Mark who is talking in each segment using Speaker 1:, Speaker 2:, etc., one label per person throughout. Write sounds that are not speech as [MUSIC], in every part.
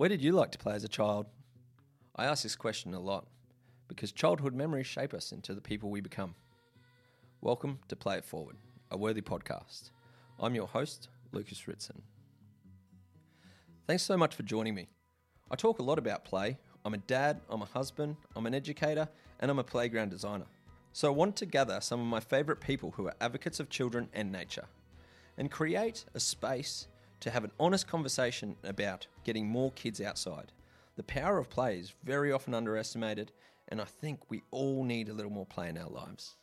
Speaker 1: Where did you like to play as a child? I ask this question a lot because childhood memories shape us into the people we become. Welcome to Play It Forward, a worthy podcast. I'm your host, Lucas Ritson. Thanks so much for joining me. I talk a lot about play. I'm a dad, I'm a husband, I'm an educator, and I'm a playground designer. So I want to gather some of my favourite people who are advocates of children and nature and create a space to have an honest conversation about getting more kids outside. The power of play is very often underestimated, and I think we all need a little more play in our lives.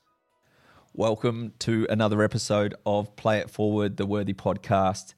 Speaker 1: Welcome to another episode of Play It Forward, the Worthy podcast.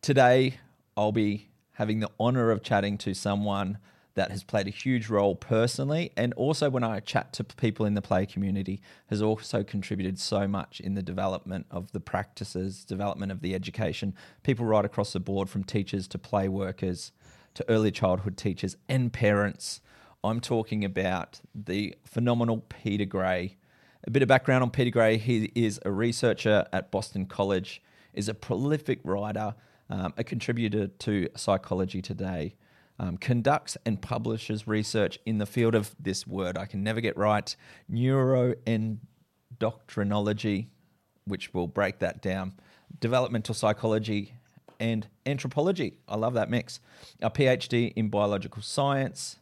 Speaker 1: Today, I'll be having the honor of chatting to someone that has played a huge role personally and also when I chat to people in the play community has also contributed so much in the development of the practices, development of the education. People right across the board from teachers to play workers to early childhood teachers and parents. I'm talking about the phenomenal Peter Gray. A bit of background on Peter Gray. He is a researcher at Boston College, is a prolific writer, um, a contributor to Psychology Today um, conducts and publishes research in the field of this word I can never get right neuroendocrinology, which will break that down, developmental psychology, and anthropology. I love that mix. A PhD in biological science,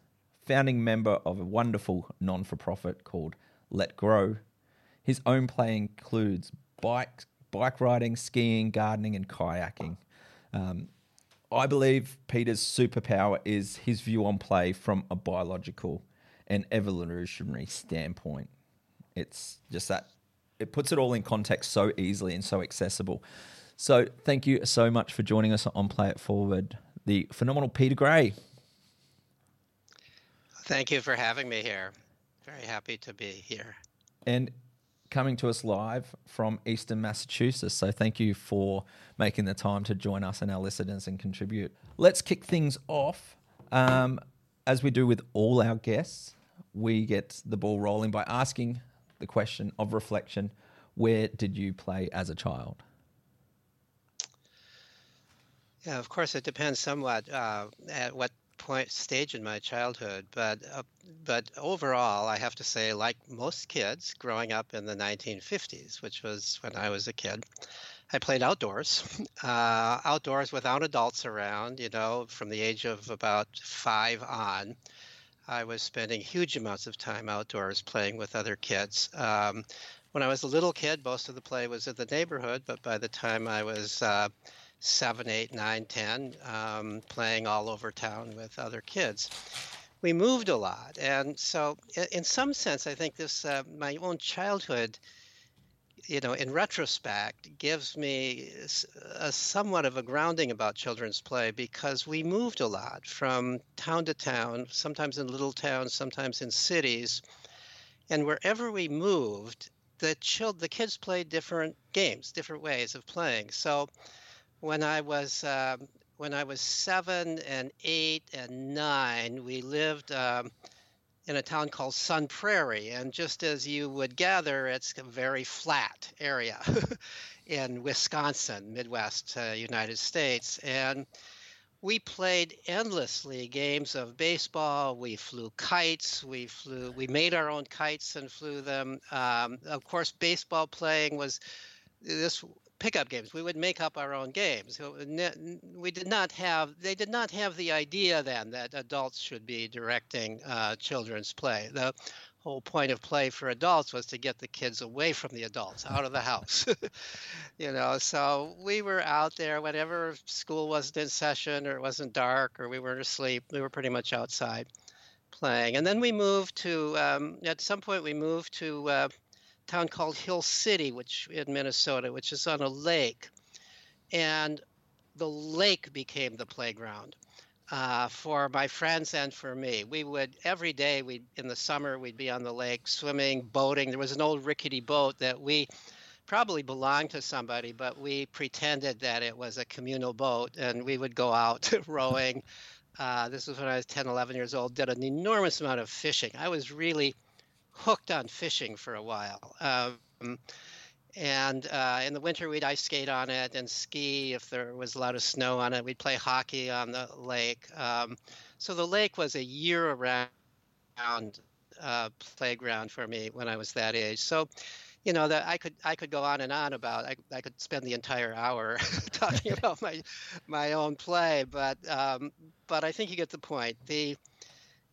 Speaker 1: founding member of a wonderful non for profit called Let Grow. His own play includes bike, bike riding, skiing, gardening, and kayaking. Um, I believe Peter's superpower is his view on play from a biological and evolutionary standpoint. It's just that it puts it all in context so easily and so accessible. So, thank you so much for joining us on Play It Forward, the phenomenal Peter Gray.
Speaker 2: Thank you for having me here. Very happy to be here.
Speaker 1: And coming to us live from Eastern Massachusetts. So thank you for making the time to join us and our listeners and contribute. Let's kick things off. Um, as we do with all our guests, we get the ball rolling by asking the question of reflection Where did you play as a child?
Speaker 2: Yeah, of course, it depends somewhat uh, at what point stage in my childhood, but uh, but overall, I have to say, like most kids growing up in the 1950s, which was when I was a kid, I played outdoors, [LAUGHS] uh, outdoors without adults around. You know, from the age of about five on, I was spending huge amounts of time outdoors playing with other kids. Um, when I was a little kid, most of the play was in the neighborhood, but by the time I was uh, seven, eight, nine, ten, um, playing all over town with other kids. We moved a lot, and so in some sense, I think this uh, my own childhood, you know, in retrospect, gives me a somewhat of a grounding about children's play because we moved a lot from town to town, sometimes in little towns, sometimes in cities, and wherever we moved, the child, the kids played different games, different ways of playing. So when I was um, when I was seven and eight and nine, we lived um, in a town called Sun Prairie, and just as you would gather, it's a very flat area [LAUGHS] in Wisconsin, Midwest uh, United States, and we played endlessly games of baseball. We flew kites. We flew. We made our own kites and flew them. Um, of course, baseball playing was this pickup games. We would make up our own games. We did not have. They did not have the idea then that adults should be directing uh, children's play. The whole point of play for adults was to get the kids away from the adults, out of the house. [LAUGHS] you know, so we were out there whenever school wasn't in session or it wasn't dark or we weren't asleep. We were pretty much outside playing. And then we moved to. Um, at some point, we moved to. Uh, town called Hill City, which in Minnesota, which is on a lake, and the lake became the playground uh, for my friends and for me. We would every day we in the summer we'd be on the lake swimming, boating. There was an old rickety boat that we probably belonged to somebody, but we pretended that it was a communal boat, and we would go out [LAUGHS] rowing. Uh, this was when I was 10, 11 years old. Did an enormous amount of fishing. I was really hooked on fishing for a while. Um, and uh, in the winter we'd ice skate on it and ski if there was a lot of snow on it. We'd play hockey on the lake. Um, so the lake was a year-round uh, playground for me when I was that age. So, you know, that I could I could go on and on about. I, I could spend the entire hour [LAUGHS] talking [LAUGHS] about my my own play, but um, but I think you get the point. The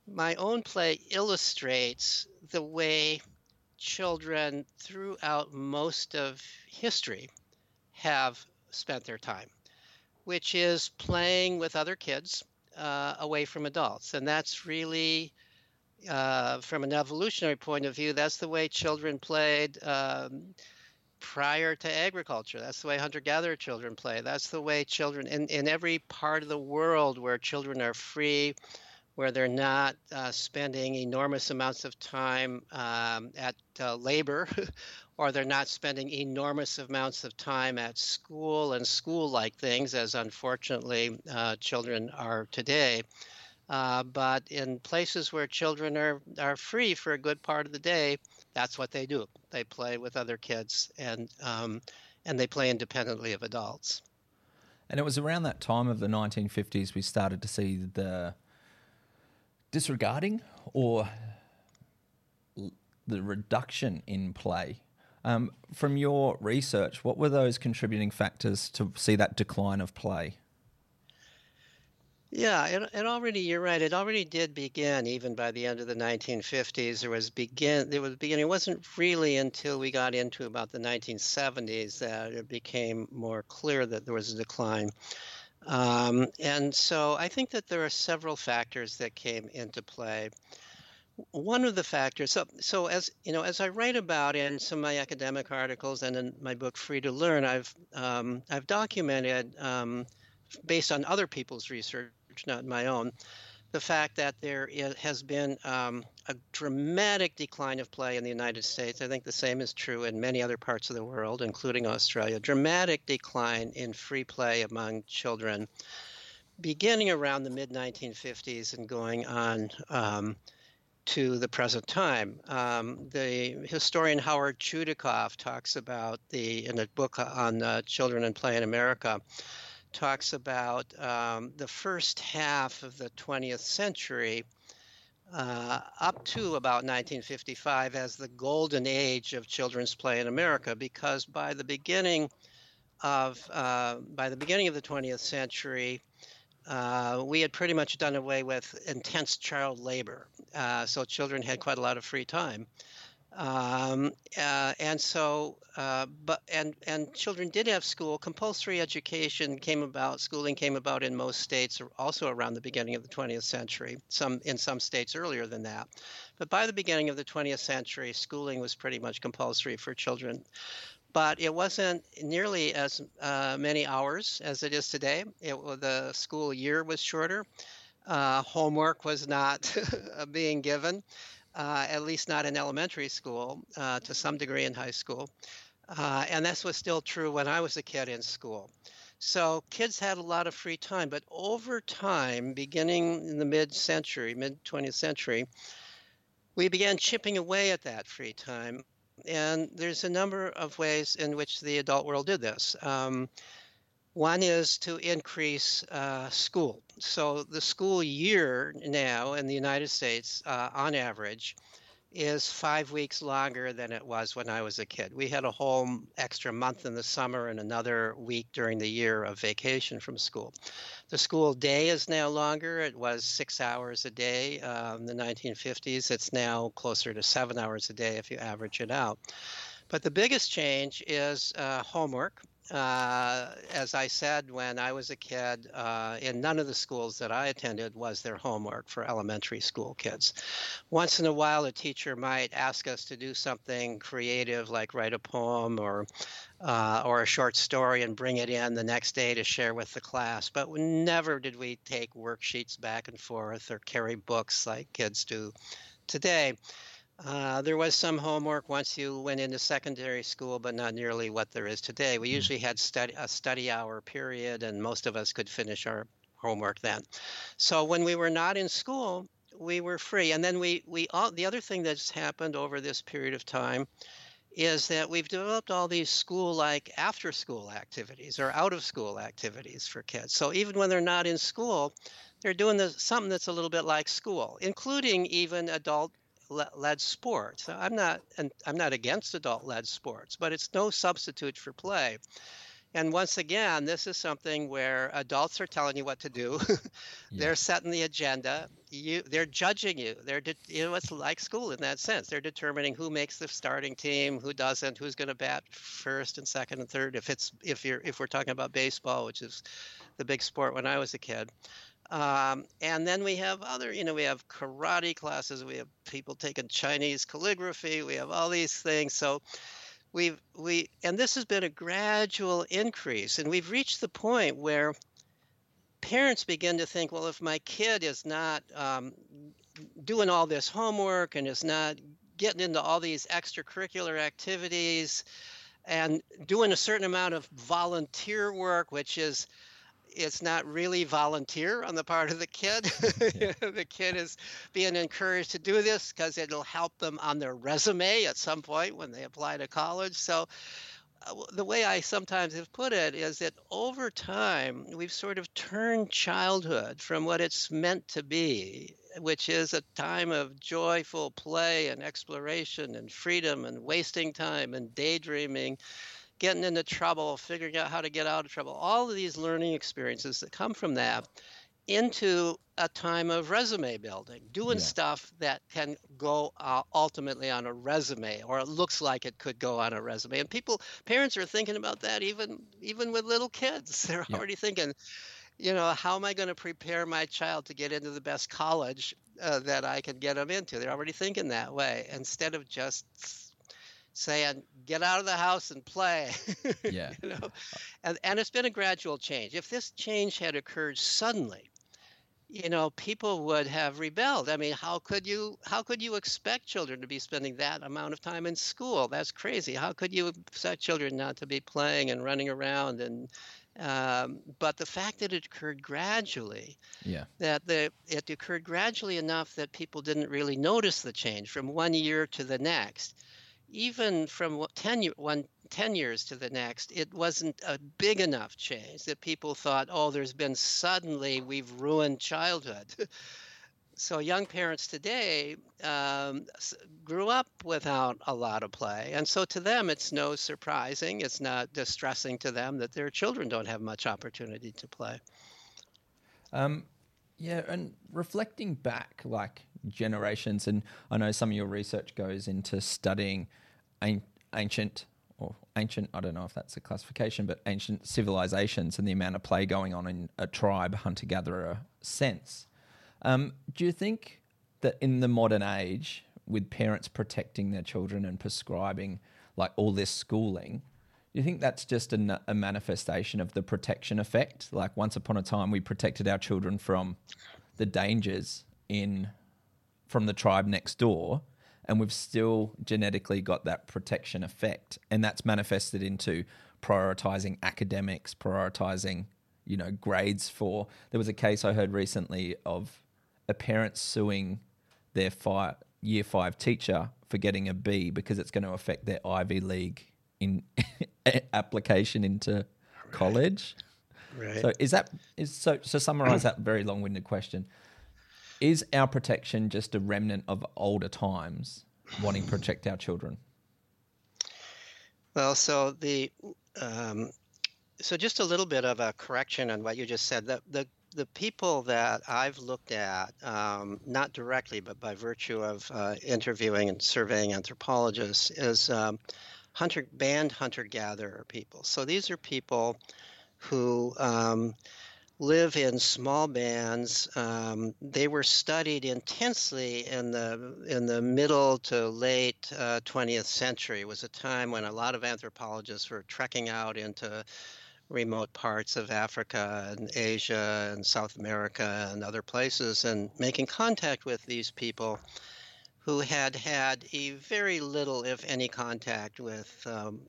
Speaker 2: my own play illustrates the way children throughout most of history have spent their time, which is playing with other kids uh, away from adults. And that's really, uh, from an evolutionary point of view, that's the way children played. Um, prior to agriculture. That's the way hunter gatherer children play. That's the way children in, in every part of the world where children are free where they're not uh, spending enormous amounts of time um, at uh, labor [LAUGHS] or they're not spending enormous amounts of time at school and school like things, as unfortunately uh, children are today. Uh, but in places where children are, are free for a good part of the day, that's what they do. They play with other kids and, um, and they play independently of adults.
Speaker 1: And it was around that time of the 1950s we started to see the disregarding or the reduction in play. Um, from your research, what were those contributing factors to see that decline of play?
Speaker 2: Yeah, it, it already, you're right, it already did begin even by the end of the 1950s. There was begin, there was beginning, it wasn't really until we got into about the 1970s that it became more clear that there was a decline. Um, and so I think that there are several factors that came into play. One of the factors, so, so as you know, as I write about in some of my academic articles and in my book Free to Learn, I've um, I've documented um, based on other people's research, not my own, the fact that there has been um, a dramatic decline of play in the United States. I think the same is true in many other parts of the world, including Australia. Dramatic decline in free play among children, beginning around the mid 1950s and going on. Um, to the present time. Um, the historian Howard Chudacoff talks about the in a book on uh, children and play in America talks about um, the first half of the 20th century uh, up to about 1955 as the golden age of children's play in America, because by the beginning of uh, by the beginning of the 20th century, uh, we had pretty much done away with intense child labor, uh, so children had quite a lot of free time. Um, uh, and so, uh, but and and children did have school. Compulsory education came about. Schooling came about in most states, also around the beginning of the 20th century. Some in some states earlier than that, but by the beginning of the 20th century, schooling was pretty much compulsory for children. But it wasn't nearly as uh, many hours as it is today. It, the school year was shorter. Uh, homework was not [LAUGHS] being given uh, at least not in elementary school, uh, to some degree in high school. Uh, and this was still true when I was a kid in school. So kids had a lot of free time, but over time, beginning in the mid century, mid 20th century, we began chipping away at that free time. And there's a number of ways in which the adult world did this. Um, one is to increase uh, school. So the school year now in the United States, uh, on average, is five weeks longer than it was when I was a kid. We had a whole extra month in the summer and another week during the year of vacation from school. The school day is now longer. It was six hours a day uh, in the 1950s. It's now closer to seven hours a day if you average it out. But the biggest change is uh, homework uh, as I said, when I was a kid, uh, in none of the schools that I attended was there homework for elementary school kids. Once in a while, a teacher might ask us to do something creative, like write a poem or uh, or a short story, and bring it in the next day to share with the class. But never did we take worksheets back and forth or carry books like kids do today. Uh, there was some homework once you went into secondary school, but not nearly what there is today. We hmm. usually had study, a study hour period, and most of us could finish our homework then. So when we were not in school, we were free. And then we, we all, the other thing that's happened over this period of time is that we've developed all these school like after school activities or out of school activities for kids. So even when they're not in school, they're doing this, something that's a little bit like school, including even adult led sports. I'm not and I'm not against adult led sports, but it's no substitute for play. And once again, this is something where adults are telling you what to do. [LAUGHS] they're setting the agenda. You, they're judging you. They're, de- you know, it's like school in that sense. They're determining who makes the starting team, who doesn't, who's going to bat first and second and third. If it's if you're if we're talking about baseball, which is the big sport when I was a kid. Um, and then we have other, you know, we have karate classes, we have people taking Chinese calligraphy, we have all these things. So we've we and this has been a gradual increase and we've reached the point where parents begin to think well if my kid is not um, doing all this homework and is not getting into all these extracurricular activities and doing a certain amount of volunteer work which is it's not really volunteer on the part of the kid. [LAUGHS] [LAUGHS] the kid is being encouraged to do this because it'll help them on their resume at some point when they apply to college. So, uh, the way I sometimes have put it is that over time, we've sort of turned childhood from what it's meant to be, which is a time of joyful play and exploration and freedom and wasting time and daydreaming getting into trouble, figuring out how to get out of trouble, all of these learning experiences that come from that into a time of resume building, doing yeah. stuff that can go uh, ultimately on a resume, or it looks like it could go on a resume. And people, parents are thinking about that even even with little kids. [LAUGHS] They're yeah. already thinking, you know, how am I going to prepare my child to get into the best college uh, that I can get them into? They're already thinking that way instead of just saying get out of the house and play. [LAUGHS]
Speaker 1: Yeah.
Speaker 2: You know? And, and it's been a gradual change. If this change had occurred suddenly you know people would have rebelled. I mean how could you how could you expect children to be spending that amount of time in school? That's crazy. How could you expect children not to be playing and running around and um, but the fact that it occurred gradually,
Speaker 1: yeah,
Speaker 2: that the, it occurred gradually enough that people didn't really notice the change from one year to the next even from 10, one, 10 years to the next, it wasn't a big enough change that people thought, oh, there's been suddenly we've ruined childhood. [LAUGHS] so young parents today um, grew up without a lot of play. And so to them, it's no surprising, it's not distressing to them that their children don't have much opportunity to play.
Speaker 1: Um, yeah, and reflecting back, like generations, and I know some of your research goes into studying ancient or ancient, I don't know if that's a classification, but ancient civilizations and the amount of play going on in a tribe, hunter gatherer sense. Um, do you think that in the modern age, with parents protecting their children and prescribing like all this schooling, do you think that's just a, a manifestation of the protection effect? Like once upon a time, we protected our children from the dangers in from the tribe next door and we've still genetically got that protection effect. And that's manifested into prioritizing academics prioritizing you know grades for there was a case i heard recently of a parent suing their five, year 5 teacher for getting a b because it's going to affect their ivy league in [LAUGHS] application into right. college.
Speaker 2: Right.
Speaker 1: So is that is so so summarize that very long-winded question is our protection just a remnant of older times wanting to protect our children?
Speaker 2: Well, so the um, so just a little bit of a correction on what you just said. The the the people that I've looked at, um, not directly, but by virtue of uh, interviewing and surveying anthropologists, is um, hunter band hunter gatherer people. So these are people who um, live in small bands. Um, they were studied intensely in the in the middle to late uh, 20th century. It was a time when a lot of anthropologists were trekking out into remote parts of Africa and Asia and South America and other places and making contact with these people who had had a very little, if any, contact with um,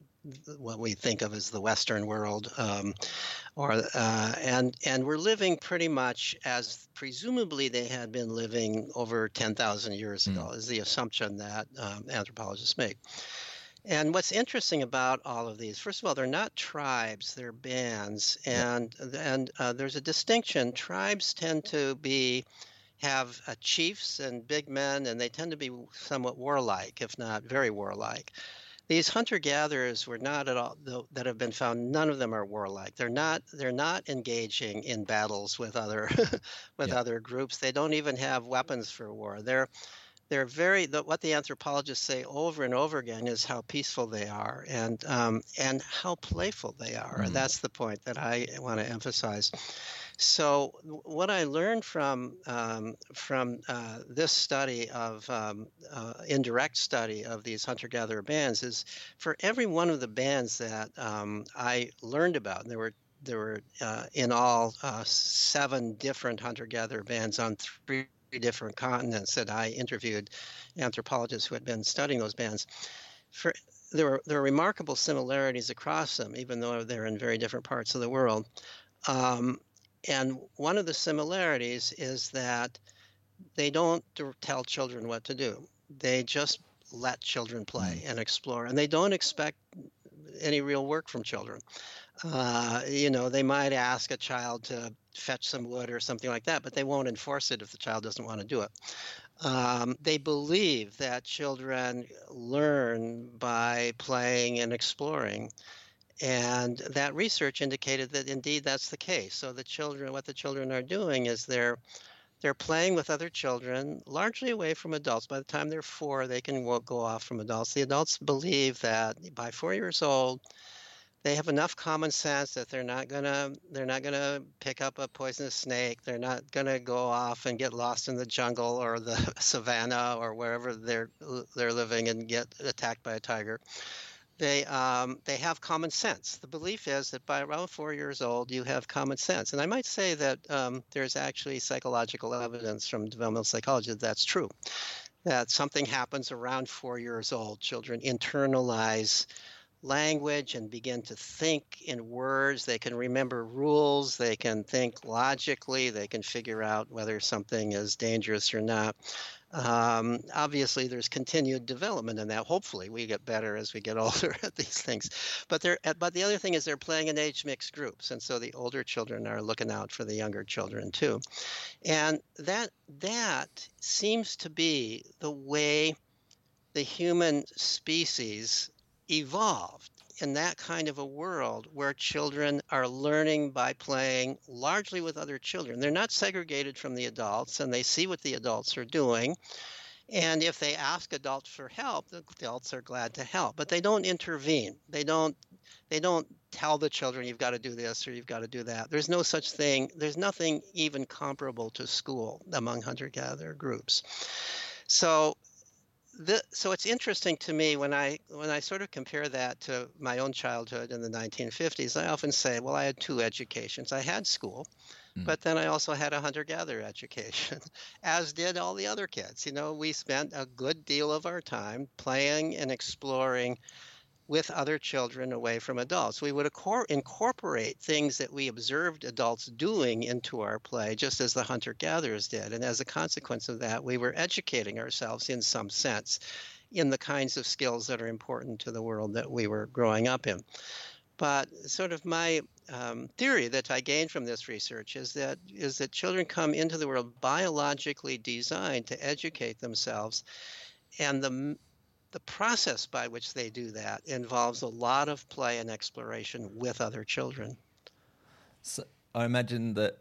Speaker 2: what we think of as the Western world, um, or uh, and and we're living pretty much as presumably they had been living over ten thousand years ago, mm. is the assumption that um, anthropologists make. And what's interesting about all of these, first of all, they're not tribes; they're bands, and and uh, there's a distinction. Tribes tend to be have uh, chiefs and big men, and they tend to be somewhat warlike, if not very warlike. These hunter-gatherers were not at all that have been found. None of them are warlike. They're not. They're not engaging in battles with other [LAUGHS] with yeah. other groups. They don't even have weapons for war. They're they're very the, what the anthropologists say over and over again is how peaceful they are and um, and how playful they are. Mm. That's the point that I want to emphasize. So what I learned from um, from uh, this study of um, uh, indirect study of these hunter-gatherer bands is for every one of the bands that um, I learned about, and there were there were uh, in all uh, seven different hunter-gatherer bands on three different continents that I interviewed anthropologists who had been studying those bands. For there were there are remarkable similarities across them, even though they're in very different parts of the world. Um, and one of the similarities is that they don't tell children what to do. They just let children play mm. and explore, and they don't expect any real work from children. Uh, you know, they might ask a child to fetch some wood or something like that, but they won't enforce it if the child doesn't want to do it. Um, they believe that children learn by playing and exploring. And that research indicated that indeed that's the case. So the children, what the children are doing is they're they're playing with other children, largely away from adults. By the time they're four, they can go off from adults. The adults believe that by four years old, they have enough common sense that they're not gonna they're not gonna pick up a poisonous snake. They're not gonna go off and get lost in the jungle or the [LAUGHS] savannah or wherever they're they're living and get attacked by a tiger. They um, they have common sense. The belief is that by around four years old, you have common sense. And I might say that um, there's actually psychological evidence from developmental psychology that that's true. That something happens around four years old. Children internalize language and begin to think in words. They can remember rules. They can think logically. They can figure out whether something is dangerous or not. Um, obviously, there's continued development in that. Hopefully, we get better as we get [LAUGHS] older at these things. But they're, but the other thing is they're playing in age mixed groups, and so the older children are looking out for the younger children too. And that that seems to be the way the human species evolved in that kind of a world where children are learning by playing largely with other children. They're not segregated from the adults and they see what the adults are doing. And if they ask adults for help, the adults are glad to help, but they don't intervene. They don't they don't tell the children you've got to do this or you've got to do that. There's no such thing. There's nothing even comparable to school among hunter-gatherer groups. So the, so it's interesting to me when I when I sort of compare that to my own childhood in the 1950s. I often say, well, I had two educations. I had school, mm. but then I also had a hunter-gatherer education, [LAUGHS] as did all the other kids. You know, we spent a good deal of our time playing and exploring with other children away from adults. We would incorporate things that we observed adults doing into our play, just as the hunter gatherers did. And as a consequence of that, we were educating ourselves in some sense in the kinds of skills that are important to the world that we were growing up in. But sort of my um, theory that I gained from this research is that is that children come into the world biologically designed to educate themselves, and the the process by which they do that involves a lot of play and exploration with other children.
Speaker 1: So I imagine that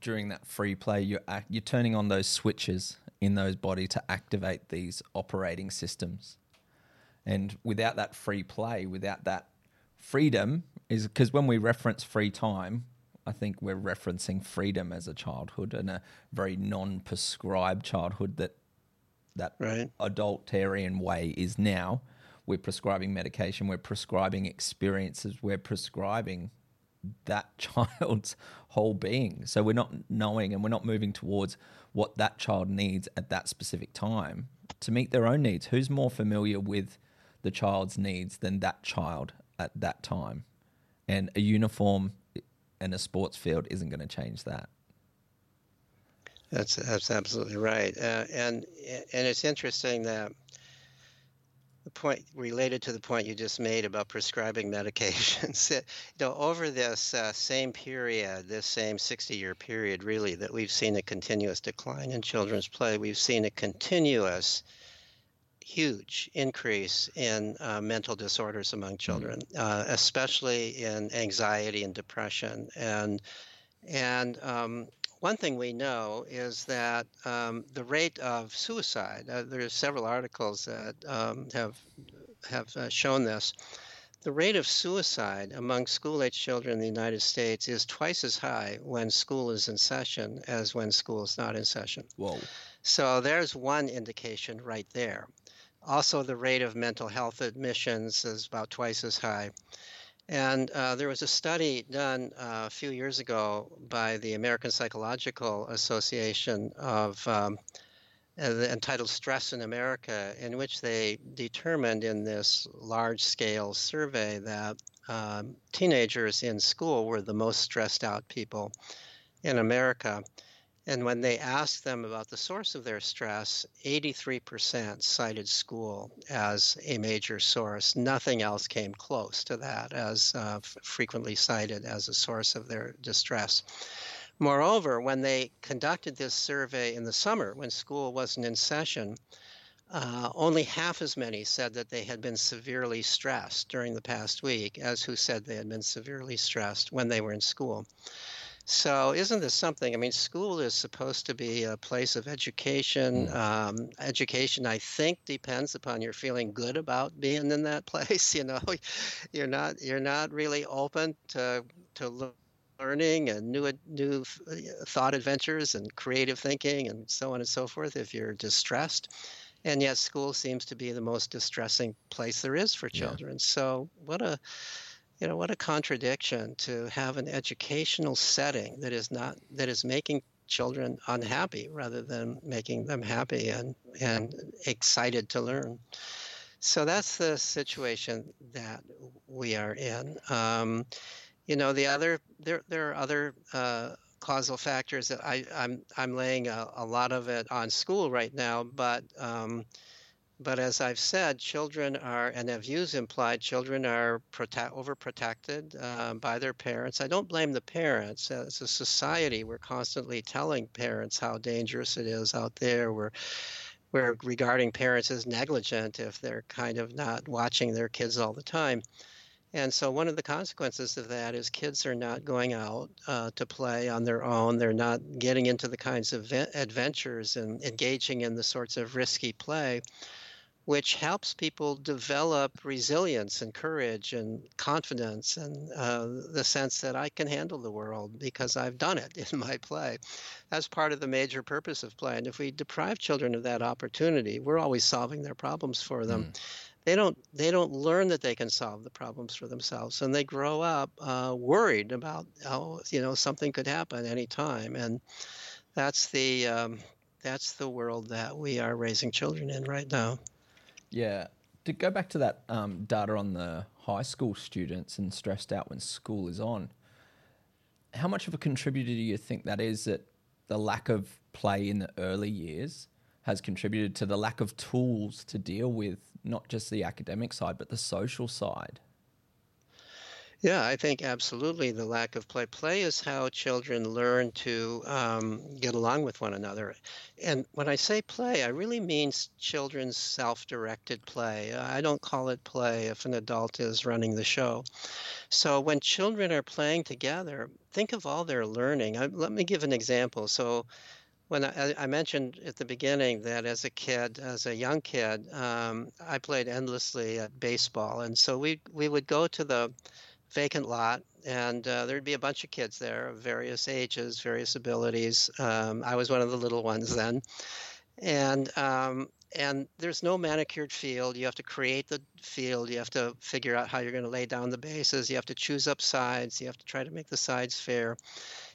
Speaker 1: during that free play, you're act, you're turning on those switches in those body to activate these operating systems. And without that free play, without that freedom, is because when we reference free time, I think we're referencing freedom as a childhood and a very non-prescribed childhood that that right. adultarian way is now. We're prescribing medication, we're prescribing experiences, we're prescribing that [LAUGHS] child's whole being. So we're not knowing and we're not moving towards what that child needs at that specific time to meet their own needs. Who's more familiar with the child's needs than that child at that time? And a uniform and a sports field isn't going to change that.
Speaker 2: That's that's absolutely right, uh, and and it's interesting that the point related to the point you just made about prescribing [LAUGHS] medications. you know, over this uh, same period, this same 60-year period, really, that we've seen a continuous decline in children's play. We've seen a continuous, huge increase in uh, mental disorders among mm. children, uh, especially in anxiety and depression. And and um, one thing we know is that um, the rate of suicide, uh, there are several articles that um, have, have uh, shown this. The rate of suicide among school age children in the United States is twice as high when school is in session as when school is not in session.
Speaker 1: Whoa.
Speaker 2: So there's one indication right there. Also, the rate of mental health admissions is about twice as high. And uh, there was a study done uh, a few years ago by the American Psychological Association of um, uh, entitled Stress in America, in which they determined in this large scale survey that um, teenagers in school were the most stressed out people in America. And when they asked them about the source of their stress, 83% cited school as a major source. Nothing else came close to that as uh, frequently cited as a source of their distress. Moreover, when they conducted this survey in the summer when school wasn't in session, uh, only half as many said that they had been severely stressed during the past week as who said they had been severely stressed when they were in school. So, isn't this something? I mean, school is supposed to be a place of education. Mm. Um, education, I think, depends upon your feeling good about being in that [LAUGHS] place. You know, you're not you're not really open to to learning and new new thought adventures and creative thinking and so on and so forth if you're distressed. And yet, school seems to be the most distressing place there is for children. Yeah. So, what a you know what a contradiction to have an educational setting that is not that is making children unhappy rather than making them happy and and excited to learn. So that's the situation that we are in. Um, you know the other there there are other uh, causal factors that I, I'm I'm laying a, a, lot of it on school right now, but um, but as I've said, children are, and have used implied, children are prote- overprotected uh, by their parents. I don't blame the parents. As a society, we're constantly telling parents how dangerous it is out there. We're we're regarding parents as negligent if they're kind of not watching their kids all the time. And so, one of the consequences of that is kids are not going out uh, to play on their own. They're not getting into the kinds of adventures and engaging in the sorts of risky play which helps people develop resilience and courage and confidence and uh, the sense that I can handle the world because I've done it [LAUGHS] in my play. That's part of the major purpose of play. And if we deprive children of that opportunity, we're always solving their problems for them. Mm. They don't. They don't learn that they can solve the problems for themselves, and they grow up uh, worried about how you know something could happen anytime. And that's the um, that's the world that we are raising children in right now.
Speaker 1: Yeah. To go back to that um, data on the high school students and stressed out when school is on, how much of a contributor do you think that is that the lack of play in the early years has contributed to the lack of tools to deal with not just the academic side, but the social side?
Speaker 2: Yeah, I think absolutely the lack of play. Play is how children learn to um, get along with one another. And when I say play, I really mean children's self directed play. I don't call it play if an adult is running the show. So when children are playing together, think of all their learning. I, let me give an example. So when I, I, mentioned at the beginning that as a kid, as a young kid, um, I played endlessly at baseball, and so we we would go to the vacant lot, and uh, there'd be a bunch of kids there of various ages, various abilities. Um, I was one of the little ones then, and um, and there's no manicured field. You have to create the field. You have to figure out how you're going to lay down the bases. You have to choose up sides. You have to try to make the sides fair.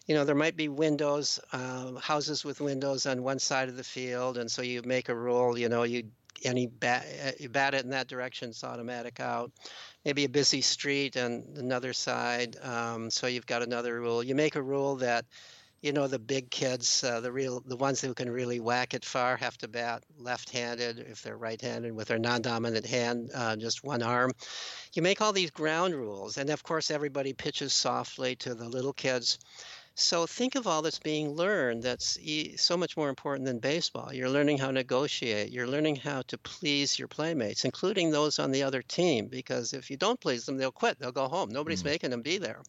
Speaker 2: You know, there might be windows, uh, houses with windows on one side of the field, and so you make a rule. You know, you any bat, you bat it in that direction, it's automatic out maybe a busy street and another side. Um, so you've got another rule. You make a rule that you know the big kids, uh, the real the ones who can really whack it far have to bat left-handed if they're right-handed with their non-dominant hand, uh, just one arm. You make all these ground rules, and of course everybody pitches softly to the little kids. So think of all that's being learned that's so much more important than baseball. You're learning how to negotiate. You're learning how to please your playmates, including those on the other team, because if you don't please them, they'll quit. They'll go home. Nobody's mm. making them be there.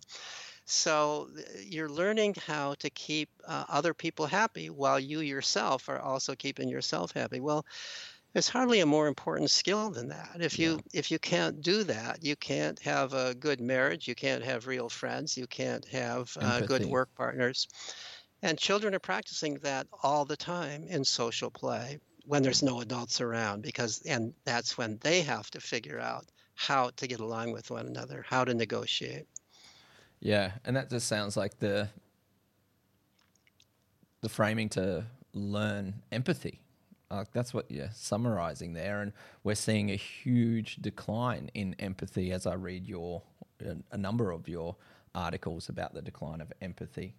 Speaker 2: So you're learning how to keep uh, other people happy while you yourself are also keeping yourself happy. Well, there's hardly a more important skill than that. If you yeah. if you can't do that, you can't have a good marriage, you can't have real friends, you can't have uh, good work partners. And children are practicing that all the time in social play when there's no adults around because and that's when they have to figure out how to get along with one another, how to negotiate.
Speaker 1: Yeah, and that just sounds like the the framing to learn empathy. Uh, that's what you're summarizing there, and we're seeing a huge decline in empathy as I read your a number of your articles about the decline of empathy.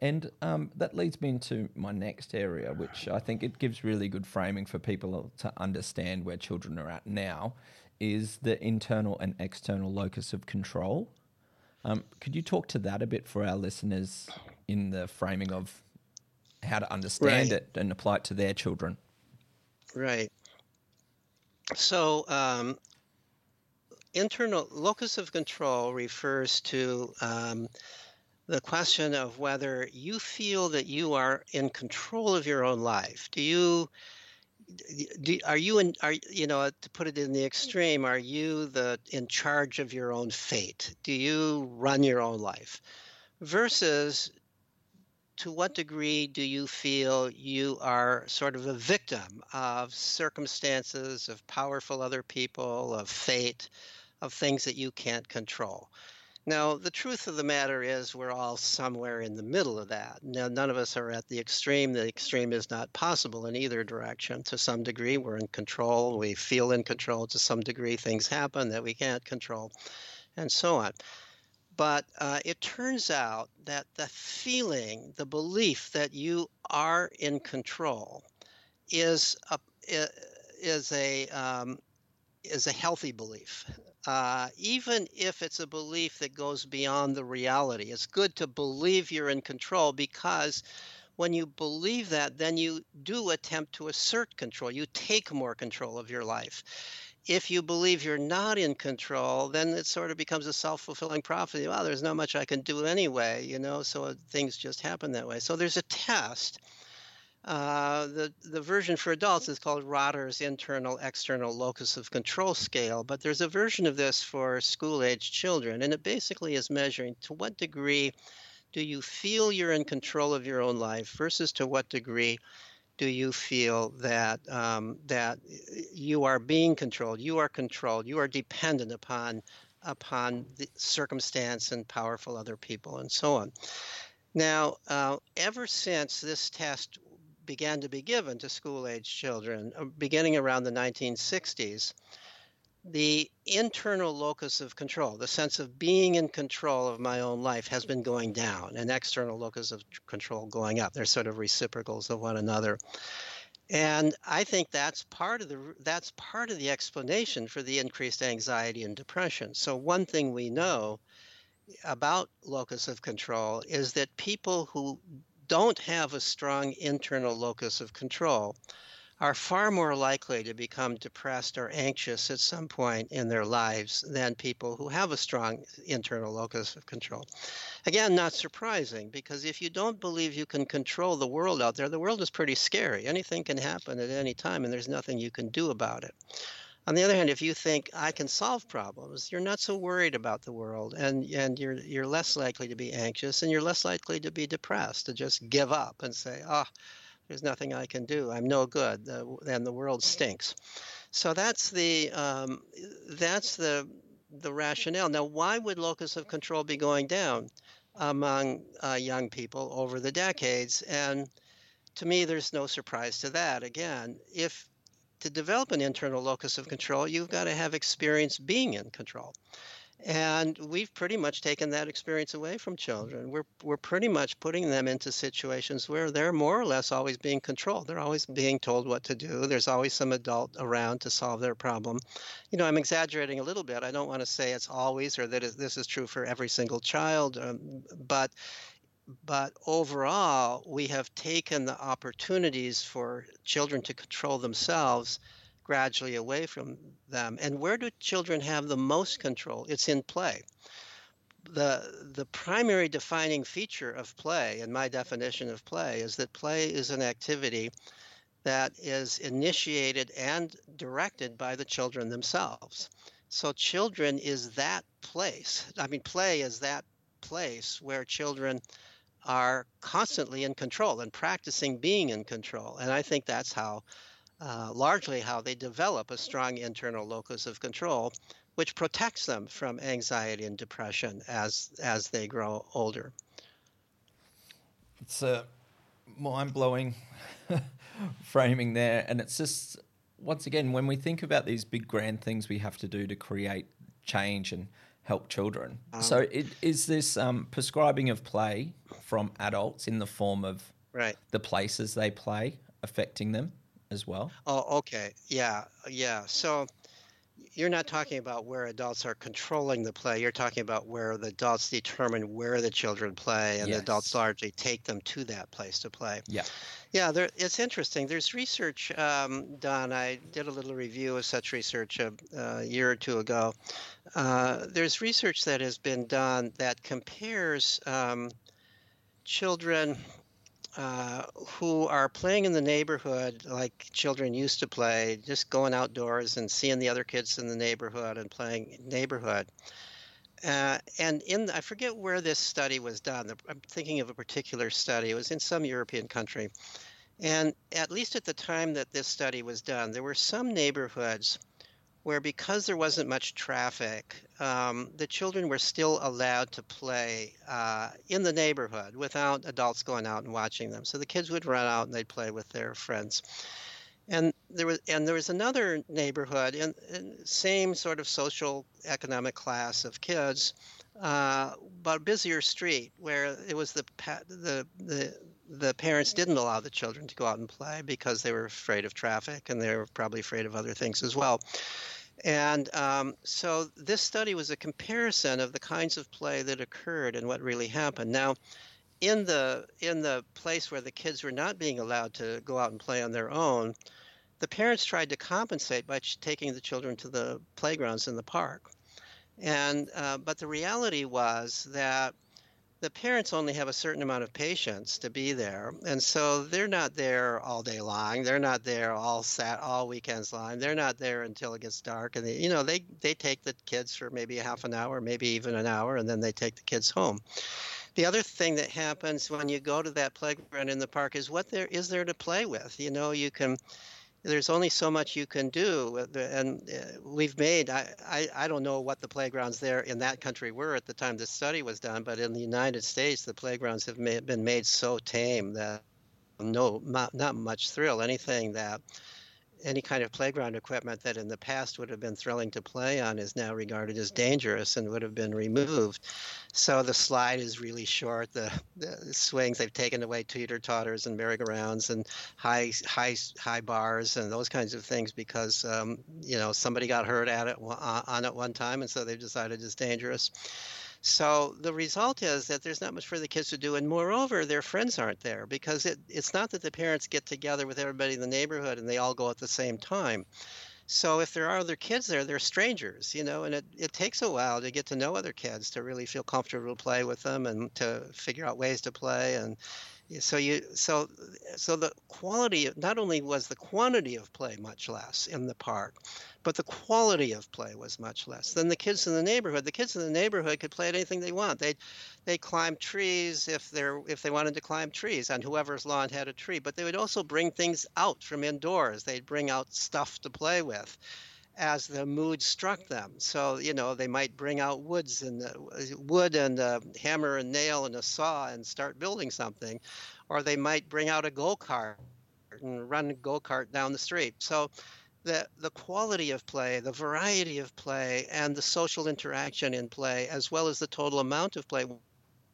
Speaker 1: And um, that leads me into my next area, which I think it gives really good framing for people to understand where children are at now, is the internal and external locus of control. Um, could you talk to that a bit for our listeners in the framing of how to understand right. it and apply it to their children?
Speaker 2: Right. So, um, internal locus of control refers to um, the question of whether you feel that you are in control of your own life. Do you do, are you in are you know to put it in the extreme are you the in charge of your own fate do you run your own life versus to what degree do you feel you are sort of a victim of circumstances of powerful other people of fate of things that you can't control now, the truth of the matter is, we're all somewhere in the middle of that. Now, none of us are at the extreme. The extreme is not possible in either direction. To some degree, we're in control. We feel in control. To some degree, things happen that we can't control, and so on. But uh, it turns out that the feeling, the belief that you are in control, is a is a um, is a healthy belief uh, even if it's a belief that goes beyond the reality. It's good to believe you're in control because when you believe that, then you do attempt to assert control. You take more control of your life. If you believe you're not in control, then it sort of becomes a self fulfilling prophecy. Well, there's not much I can do anyway, you know, so things just happen that way. So there's a test uh, the, the version for adults is called Rotter's Internal External Locus of Control Scale, but there's a version of this for school age children, and it basically is measuring to what degree do you feel you're in control of your own life versus to what degree do you feel that um, that you are being controlled, you are controlled, you are dependent upon upon the circumstance and powerful other people, and so on. Now, uh, ever since this test began to be given to school age children uh, beginning around the 1960s, the internal locus of control, the sense of being in control of my own life, has been going down, and external locus of control going up. They're sort of reciprocals of one another. And I think that's part of the that's part of the explanation for the increased anxiety and depression. So one thing we know about locus of control is that people who don't have a strong internal locus of control are far more likely to become depressed or anxious at some point in their lives than people who have a strong internal locus of control. Again, not surprising because if you don't believe you can control the world out there, the world is pretty scary. Anything can happen at any time and there's nothing you can do about it. On the other hand, if you think I can solve problems, you're not so worried about the world, and and you're you're less likely to be anxious, and you're less likely to be depressed, to just give up and say, "Ah, oh, there's nothing I can do. I'm no good, and the world stinks." So that's the um, that's the the rationale. Now, why would locus of control be going down among uh, young people over the decades? And to me, there's no surprise to that. Again, if to develop an internal locus of control, you've got to have experience being in control. And we've pretty much taken that experience away from children. We're, we're pretty much putting them into situations where they're more or less always being controlled. They're always being told what to do. There's always some adult around to solve their problem. You know, I'm exaggerating a little bit. I don't want to say it's always or that this is true for every single child, um, but but overall, we have taken the opportunities for children to control themselves gradually away from them. And where do children have the most control? It's in play. The, the primary defining feature of play, and my definition of play, is that play is an activity that is initiated and directed by the children themselves. So, children is that place. I mean, play is that place where children are constantly in control and practicing being in control. And I think that's how uh, largely how they develop a strong internal locus of control, which protects them from anxiety and depression as as they grow older.
Speaker 1: It's a mind blowing [LAUGHS] framing there, and it's just once again when we think about these big grand things we have to do to create change and help children. Um, so, it, is this um, prescribing of play from adults in the form of
Speaker 2: right.
Speaker 1: the places they play affecting them? As well?
Speaker 2: Oh, okay. Yeah, yeah. So you're not talking about where adults are controlling the play. You're talking about where the adults determine where the children play, and yes. the adults largely take them to that place to play.
Speaker 1: Yeah.
Speaker 2: Yeah, there, it's interesting. There's research um, done. I did a little review of such research a, a year or two ago. Uh, there's research that has been done that compares um, children uh, who are playing in the neighborhood like children used to play, just going outdoors and seeing the other kids in the neighborhood and playing neighborhood. Uh, and in I forget where this study was done. I'm thinking of a particular study. It was in some European country, and at least at the time that this study was done, there were some neighborhoods where because there wasn't much traffic, um, the children were still allowed to play uh, in the neighborhood without adults going out and watching them. So the kids would run out and they'd play with their friends. And there was and there was another neighborhood in, in same sort of social economic class of kids, uh, but busier street where it was the the the the parents didn't allow the children to go out and play because they were afraid of traffic and they were probably afraid of other things as well. And um, so this study was a comparison of the kinds of play that occurred and what really happened. Now, in the in the place where the kids were not being allowed to go out and play on their own, the parents tried to compensate by taking the children to the playgrounds in the park. And uh, but the reality was that the parents only have a certain amount of patience to be there and so they're not there all day long. They're not there all sat all weekends long. They're not there until it gets dark and they, you know they they take the kids for maybe a half an hour maybe even an hour and then they take the kids home. The other thing that happens when you go to that playground in the park is what there is there to play with? You know you can there's only so much you can do and uh, we've made I, I, I don't know what the playgrounds there in that country were at the time this study was done but in the united states the playgrounds have made, been made so tame that no not, not much thrill anything that any kind of playground equipment that in the past would have been thrilling to play on is now regarded as dangerous and would have been removed. So the slide is really short. The, the swings they've taken away teeter totters and merry-go-rounds and high high high bars and those kinds of things because um, you know somebody got hurt at it on it one time and so they've decided it's dangerous. So the result is that there's not much for the kids to do, and moreover, their friends aren't there because it, it's not that the parents get together with everybody in the neighborhood and they all go at the same time. So if there are other kids there, they're strangers, you know, and it, it takes a while to get to know other kids to really feel comfortable to play with them and to figure out ways to play and so you so so the quality not only was the quantity of play much less in the park but the quality of play was much less than the kids in the neighborhood. The kids in the neighborhood could play at anything they want. They they climb trees if they're if they wanted to climb trees on whoever's lawn had a tree but they would also bring things out from indoors. They'd bring out stuff to play with as the mood struck them. So you know they might bring out woods and uh, wood and a hammer and nail and a saw and start building something, or they might bring out a go kart and run a go kart down the street. So the the quality of play, the variety of play, and the social interaction in play, as well as the total amount of play,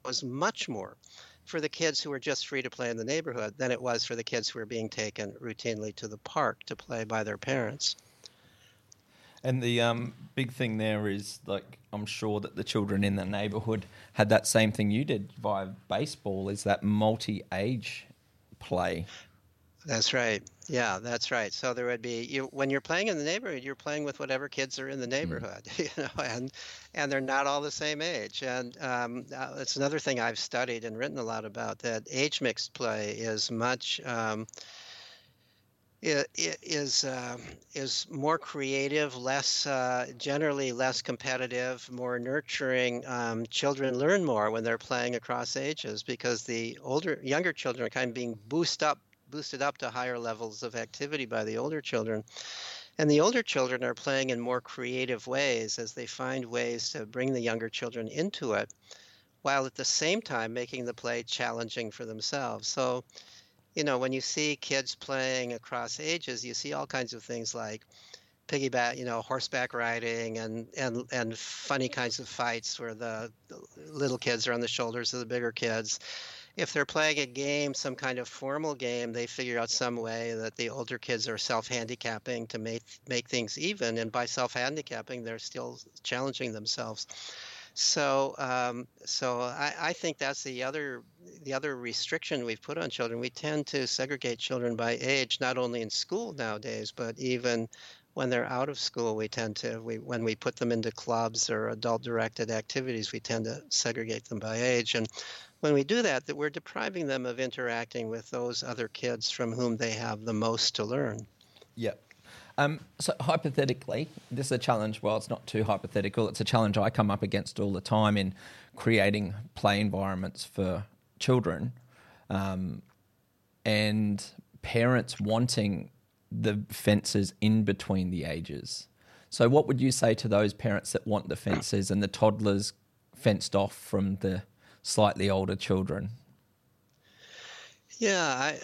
Speaker 2: was much more for the kids who were just free to play in the neighborhood than it was for the kids who were being taken routinely to the park to play by their parents.
Speaker 1: And the um, big thing there is, like, I'm sure that the children in the neighborhood had that same thing you did via baseball, is that multi age play.
Speaker 2: That's right. Yeah, that's right. So there would be you when you're playing in the neighborhood, you're playing with whatever kids are in the neighborhood, mm. [LAUGHS] you know, and and they're not all the same age. And um, uh, it's another thing I've studied and written a lot about that age mixed play is much. Um, is uh, is more creative, less uh, generally less competitive, more nurturing. Um, children learn more when they're playing across ages because the older, younger children are kind of being boosted up, boosted up to higher levels of activity by the older children. And the older children are playing in more creative ways as they find ways to bring the younger children into it, while at the same time making the play challenging for themselves. So you know, when you see kids playing across ages, you see all kinds of things like piggyback, you know, horseback riding and and and funny kinds of fights where the, little kids are on the shoulders of the bigger kids. If they're playing a game, some kind of formal game, they figure out some way that the older kids are self-handicapping to make make things even, and by self-handicapping, they're still challenging themselves. So, um, so I, I, think that's the other the other restriction we've put on children. We tend to segregate children by age, not only in school nowadays, but even when they're out of school. We tend to we when we put them into clubs or adult-directed activities, we tend to segregate them by age. And when we do that, that we're depriving them of interacting with those other kids from whom they have the most to learn.
Speaker 1: Yep. Um, so hypothetically, this is a challenge. Well, it's not too hypothetical. It's a challenge I come up against all the time in creating play environments for children, um, and parents wanting the fences in between the ages. So, what would you say to those parents that want the fences and the toddlers fenced off from the slightly older children?
Speaker 2: Yeah, I,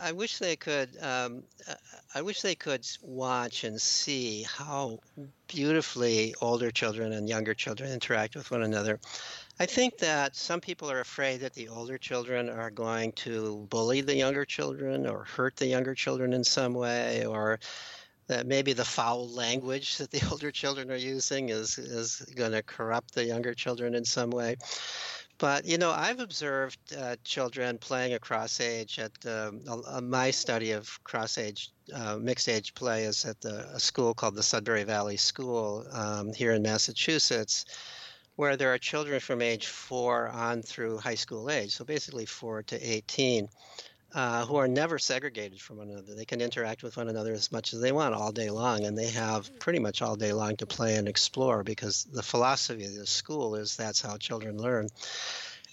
Speaker 2: I wish they could. Um, I wish they could watch and see how beautifully older children and younger children interact with one another. I think that some people are afraid that the older children are going to bully the younger children or hurt the younger children in some way, or that maybe the foul language that the [LAUGHS] older children are using is is going to corrupt the younger children in some way. But you know, I've observed uh, children playing across age. At um, uh, my study of cross age, uh, mixed age play is at the, a school called the Sudbury Valley School um, here in Massachusetts, where there are children from age four on through high school age, so basically four to eighteen. Uh, who are never segregated from one another. They can interact with one another as much as they want all day long, and they have pretty much all day long to play and explore because the philosophy of the school is that's how children learn.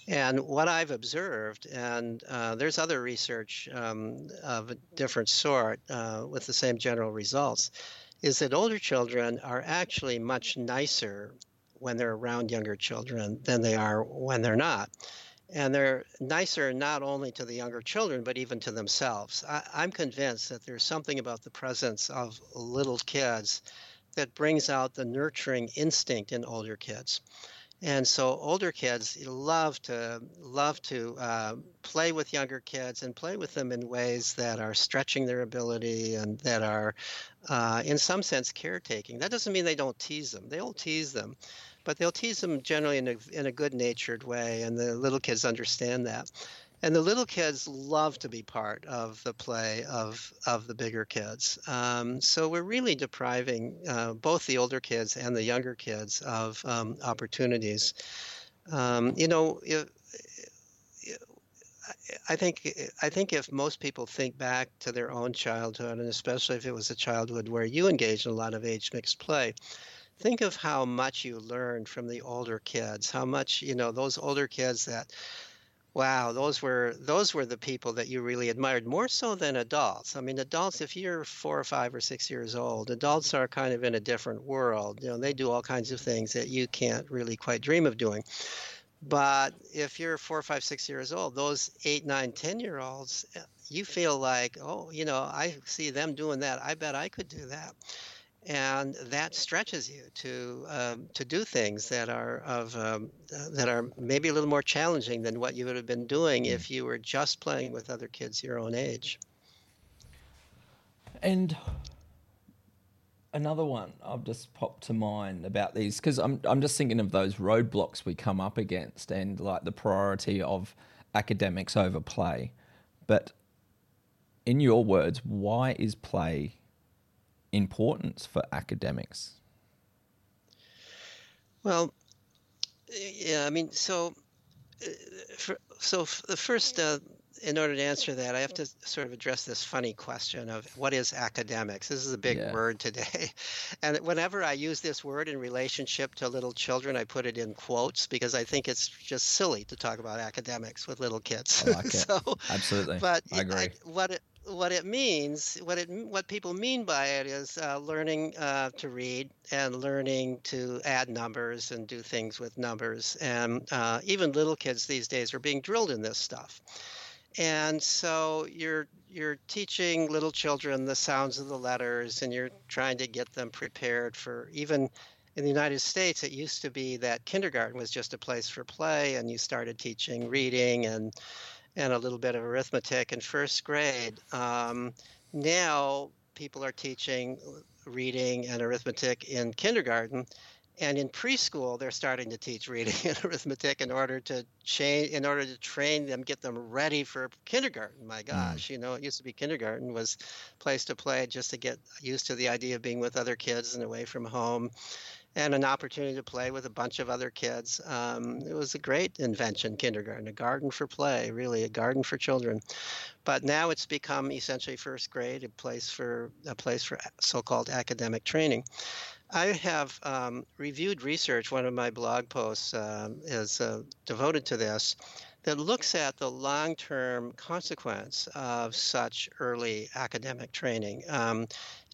Speaker 2: And what I've observed, and uh, there's other research um, of a different sort uh, with the same general results, is that older children are actually much nicer when they're around younger children than they are when they're not and they're nicer not only to the younger children but even to themselves. I, am convinced that there's something about the presence of little kids that brings out the nurturing instinct in older kids. And so older kids love to love to uh, play with younger kids and play with them in ways that are stretching their ability and that are, uh, in some sense, caretaking. That doesn't mean they don't tease them. They'll tease them, but they'll tease them generally in a, in a good natured way, and the little kids understand that. And the little kids love to be part of the play of, of the bigger kids. Um, so we're really depriving uh, both the older kids and the younger kids of um, opportunities. Um, you know, I think I think if most people think back to their own childhood, and especially if it was a childhood where you engaged in a lot of age mixed play, think of how much you learned from the older kids how much you know those older kids that wow those were those were the people that you really admired more so than adults. I mean adults if you're four or five or six years old adults are kind of in a different world you know they do all kinds of things that you can't really quite dream of doing. But if you're four, five, six years old, those eight, nine, ten year olds, uh, you feel like, oh, you know, I see them doing that. I bet I could do that and that stretches you to um, to do things that are of um, uh, that are maybe a little more challenging than what you would have been doing mm. if you were just playing with other kids your own age.
Speaker 1: And another one I've just popped to mind about these because I'm I'm just thinking of those roadblocks we come up against and like the priority of academics over play, but in your words, why is play importance for academics?
Speaker 2: Well, yeah, I mean, so, uh, for, so the first, uh, in order to answer that, I have to sort of address this funny question of what is academics. This is a big yeah. word today, [LAUGHS] and whenever I use this word in relationship to little children, I put it in quotes because I think it's just silly to talk about academics with little kids.
Speaker 1: I [LAUGHS] like it. so, Absolutely, but I agree. I,
Speaker 2: what it what it means, what it what people mean by it is uh, learning uh, to read and learning to add numbers and do things with numbers. And uh, even little kids these days are being drilled in this stuff. And so you're you're teaching little children the sounds of the letters, and you're trying to get them prepared for even. In the United States, it used to be that kindergarten was just a place for play, and you started teaching reading and and a little bit of arithmetic in first grade. Um, now people are teaching reading and arithmetic in kindergarten. And in preschool, they're starting to teach reading [LAUGHS] and arithmetic in order to change, in order to train them, get them ready for kindergarten. My hmm. gosh, mm. you know, it used to be kindergarten was place to play just to get used to the idea of being with other kids and away from home and an opportunity to play with a bunch of other kids. Um, it was a great invention, kindergarten, a garden for play, really a garden for children. But now it's become essentially first grade, a place for a place for so-called academic training. I have um, reviewed research. One of my blog posts uh, is uh, devoted to this that looks at the long term consequence of such early academic training. Um,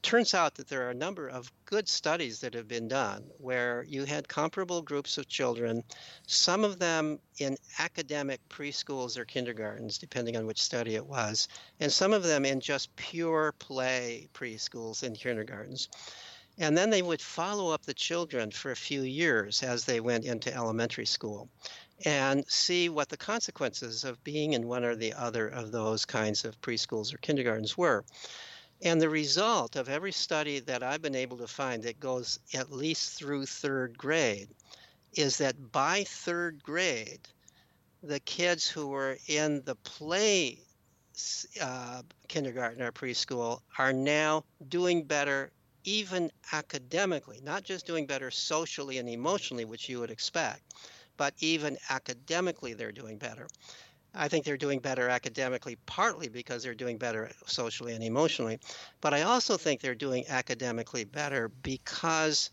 Speaker 2: turns out that there are a number of good studies that have been done where you had comparable groups of children, some of them in academic preschools or kindergartens, depending on which study it was, and some of them in just pure play preschools and kindergartens. And then they would follow up the children for a few years as they went into elementary school and see what the consequences of being in one or the other of those kinds of preschools or kindergartens were. And the result of every study that I've been able to find that goes at least through third grade is that by third grade, the kids who were in the play uh, kindergarten or preschool are now doing better even academically, not just doing better socially and emotionally, which you would expect, but even academically, they're doing better. I think they're doing better academically, partly because they're doing better socially and emotionally. But I also think they're doing academically better because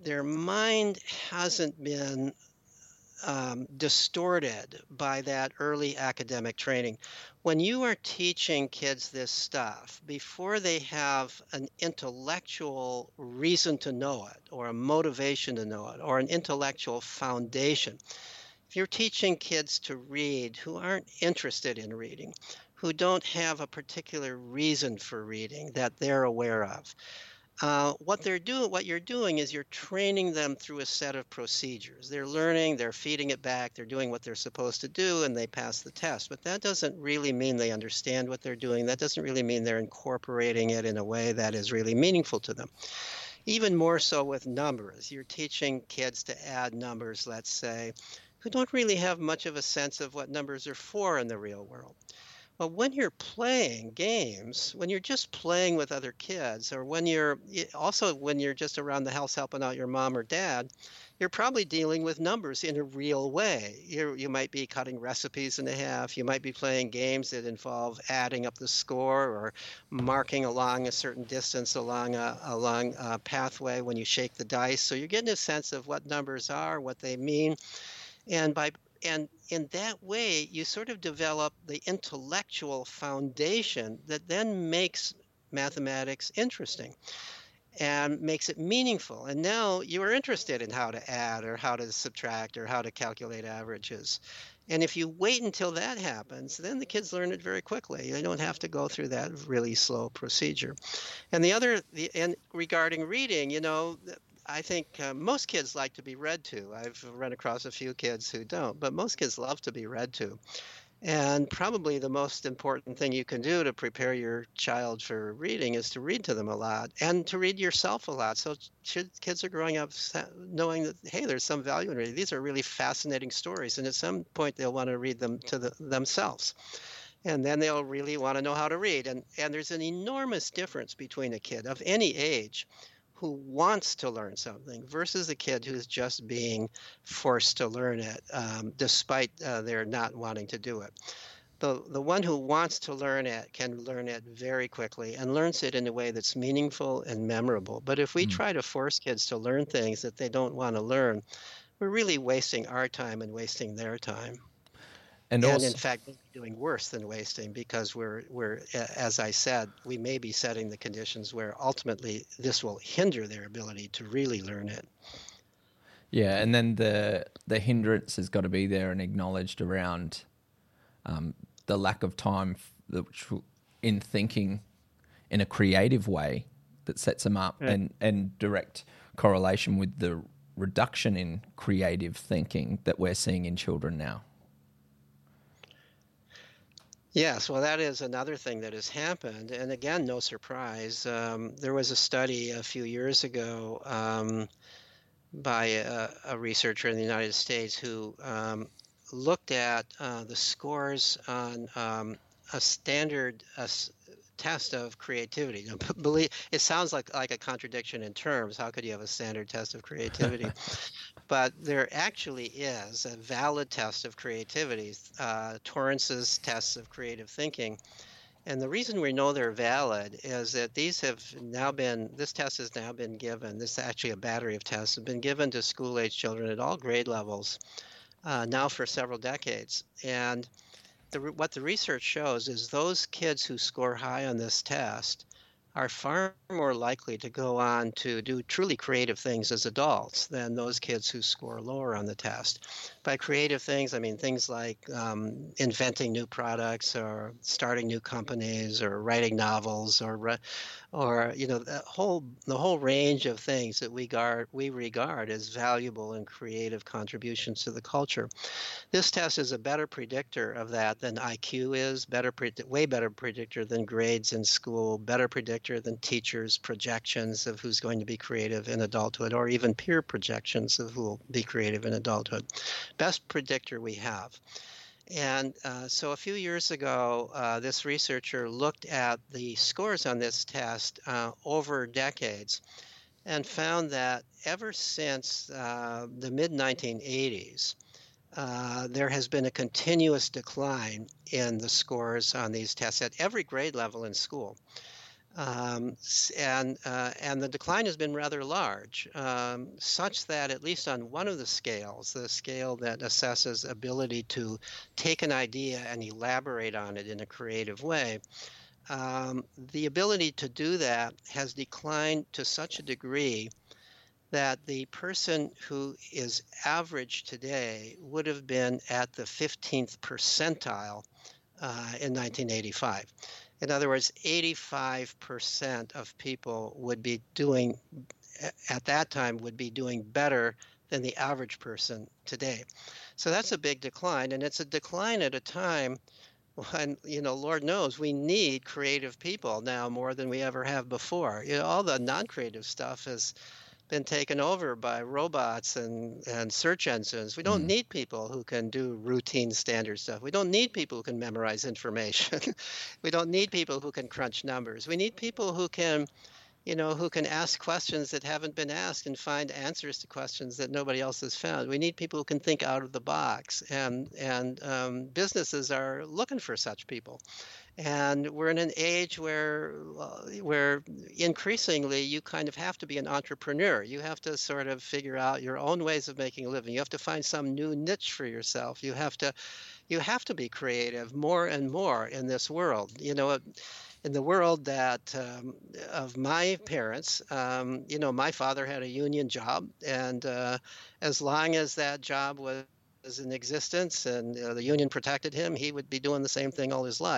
Speaker 2: their mind hasn't been um, distorted by that early academic training. When you are teaching kids this stuff, before they have an intellectual reason to know it, or a motivation to know it, or an intellectual foundation, if you're teaching kids to read who aren't interested in reading, who don't have a particular reason for reading that they're aware of, uh, what they're doing, what you're doing is you're training them through a set of procedures. They're learning, they're feeding it back, they're doing what they're supposed to do, and they pass the test. But that doesn't really mean they understand what they're doing. That doesn't really mean they're incorporating it in a way that is really meaningful to them. Even more so with numbers. You're teaching kids to add numbers, let's say, who don't really have much of a sense of what numbers are for in the real world. Well, when you're playing games, when you're just playing with other kids, or when you're also when you're just around the house helping out your mom or dad, you're probably dealing with numbers in a real way. you you might be cutting recipes in half. You might be playing games that involve adding up the score or marking along a certain distance along a, along a pathway when you shake the dice. So you're getting a sense of what numbers are, what they mean and by and in that way you sort of develop the intellectual foundation that then makes mathematics interesting and makes it meaningful. And now you are interested in how to add or how to subtract or how to calculate averages. And if you wait until that happens, then the kids learn it very quickly. They don't have to go through that really slow procedure. And the other, the, and regarding reading, you know, I think uh, most kids like to be read to. I've run across a few kids who don't, but most kids love to be read to. And probably the most important thing you can do to prepare your child for reading is to read to them a lot and to read yourself a lot. So kids are growing up knowing that, hey, there's some value in reading. These are really fascinating stories. And at some point, they'll want to read them to the, themselves. And then they'll really want to know how to read. And, and there's an enormous difference between a kid of any age who wants to learn something versus a kid who's just being forced to learn it um, despite uh, their not wanting to do it. The, the one who wants to learn it can learn it very quickly and learns it in a way that's meaningful and memorable. But if we mm. try to force kids to learn things that they don't want to learn, we're really wasting our time and wasting their time. And, and also, in fact, doing worse than wasting because we're we're as I said, we may be setting the conditions where ultimately this will hinder their ability to really learn it.
Speaker 1: Yeah, and then the the hindrance has got to be there and acknowledged around um, the lack of time in thinking in a creative way that sets them up, yeah. and and direct correlation with the reduction in creative thinking that we're seeing in children now.
Speaker 2: Yes, well, that is another thing that has happened. And again, no surprise. Um, there was a study a few years ago um, by a, a, researcher in the United States who um, looked at uh, the scores on um, a standard test of creativity. believe it sounds like like a contradiction in terms. How could you have a standard test of creativity? [LAUGHS] but there actually is a valid test of creativity, uh, Torrance's tests of creative thinking. And the reason we know they're valid is that these have now been, this test has now been given, this is actually a battery of tests, have been given to school age children at all grade levels uh, now for several decades. And the, what the research shows is those kids who score high on this test are far more likely to go on to do truly creative things as adults than those kids who score lower on the test. By creative things, I mean things like um, inventing new products or starting new companies or writing novels or or you know the whole the whole range of things that we regard we regard as valuable and creative contributions to the culture. This test is a better predictor of that than IQ is, better way better predictor than grades in school, better predictor than teachers' projections of who's going to be creative in adulthood, or even peer projections of who will be creative in adulthood. Best predictor we have. And uh, so a few years ago, uh, this researcher looked at the scores on this test uh, over decades and found that ever since uh, the mid 1980s, uh, there has been a continuous decline in the scores on these tests at every grade level in school. Um, and uh, and the decline has been rather large, um, such that at least on one of the scales, the scale that assesses ability to take an idea and elaborate on it in a creative way, um, the ability to do that has declined to such a degree that the person who is average today would have been at the 15th percentile uh, in 1985. In other words, 85% of people would be doing, at that time, would be doing better than the average person today. So that's a big decline. And it's a decline at a time when, you know, Lord knows we need creative people now more than we ever have before. You know, all the non creative stuff is been taken over by robots and, and search engines. We don't mm. need people who can do routine standard stuff. We don't need people who can memorize information. [LAUGHS] we don't need people who can crunch numbers. We need people who can, you know, who can ask questions that haven't been asked and find answers to questions that nobody else has found. We need people who can think out of the box, and and um, businesses are looking for such people. And we're in an age where uh, where increasingly you kind of have to be an entrepreneur. You have to sort of figure out your own ways of making a living. You have to find some new niche for yourself. You have to you have to be creative more and more in this world. You know in the world that um, of my parents, um, you know, my father had a union job, and uh, as long as that job was in existence and uh, the union protected him, he would be doing the same thing all his life.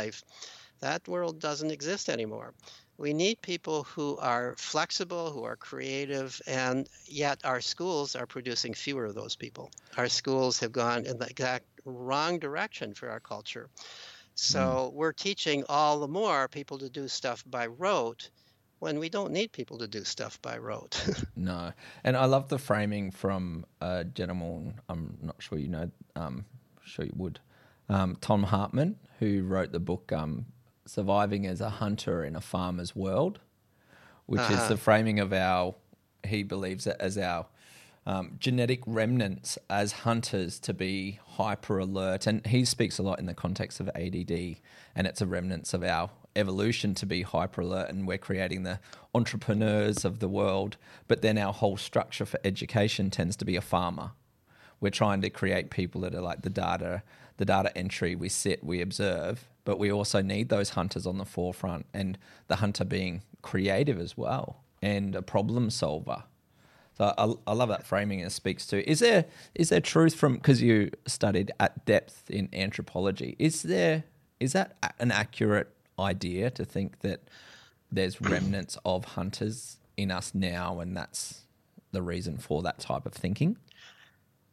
Speaker 2: That world doesn't exist anymore. We need people who are flexible, who are creative, and yet our schools are producing fewer of those people. Our schools have gone in the exact wrong direction for our culture. So mm. we're teaching all the more people to do stuff by rote when we don't need people to do stuff by rote. [LAUGHS]
Speaker 1: no. And I love the framing from a gentleman, I'm not sure you know, um, sure you would, um, Thom Hartmann, who wrote the book um, Surviving as a Hunter in a Farmer's World, which uh-huh. is the framing of our, he believes it as our um, genetic remnants as hunters to be hyper alert. And he speaks a lot in the context of ADD, and it's a remnants of our evolution to be hyper alert. And we're creating the entrepreneurs of the world. But then our whole structure for education tends to be a farmer. We're trying to create people that are like the data, the data entry. We sit, we observe, but we also need those hunters on the forefront, and the hunter being creative as well and a problem solver so I, I love that framing it speaks to. Is there is there truth from because you studied at depth in anthropology? Is there is that an accurate idea to think that there's remnants of hunters in us now, and that's the reason for that type of thinking?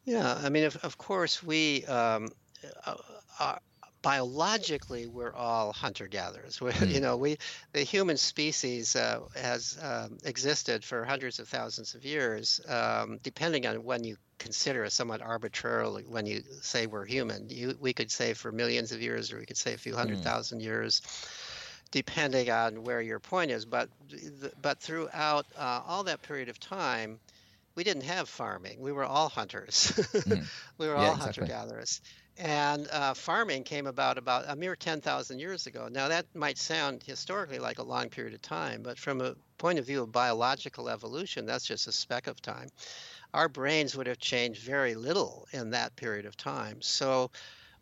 Speaker 2: Yeah, I mean, of, of course, we um, uh, uh biologically we're all hunter gatherers [LAUGHS] mm. you know we the human species uh, has um, existed for hundreds of thousands of years um, depending on when you consider it somewhat arbitrarily when you say we're human you, we could say for millions of years or we could say a few hundred mm. thousand years depending on where your point is but but throughout uh, all that period of time we didn't have farming we were all hunters [LAUGHS] mm. we were yeah, all exactly. hunter gatherers and uh, farming came about about a mere 10,000 years ago. Now, that might sound historically like a long period of time, but from a point of view of biological evolution, that's just a speck of time. Our brains would have changed very little in that period of time. So,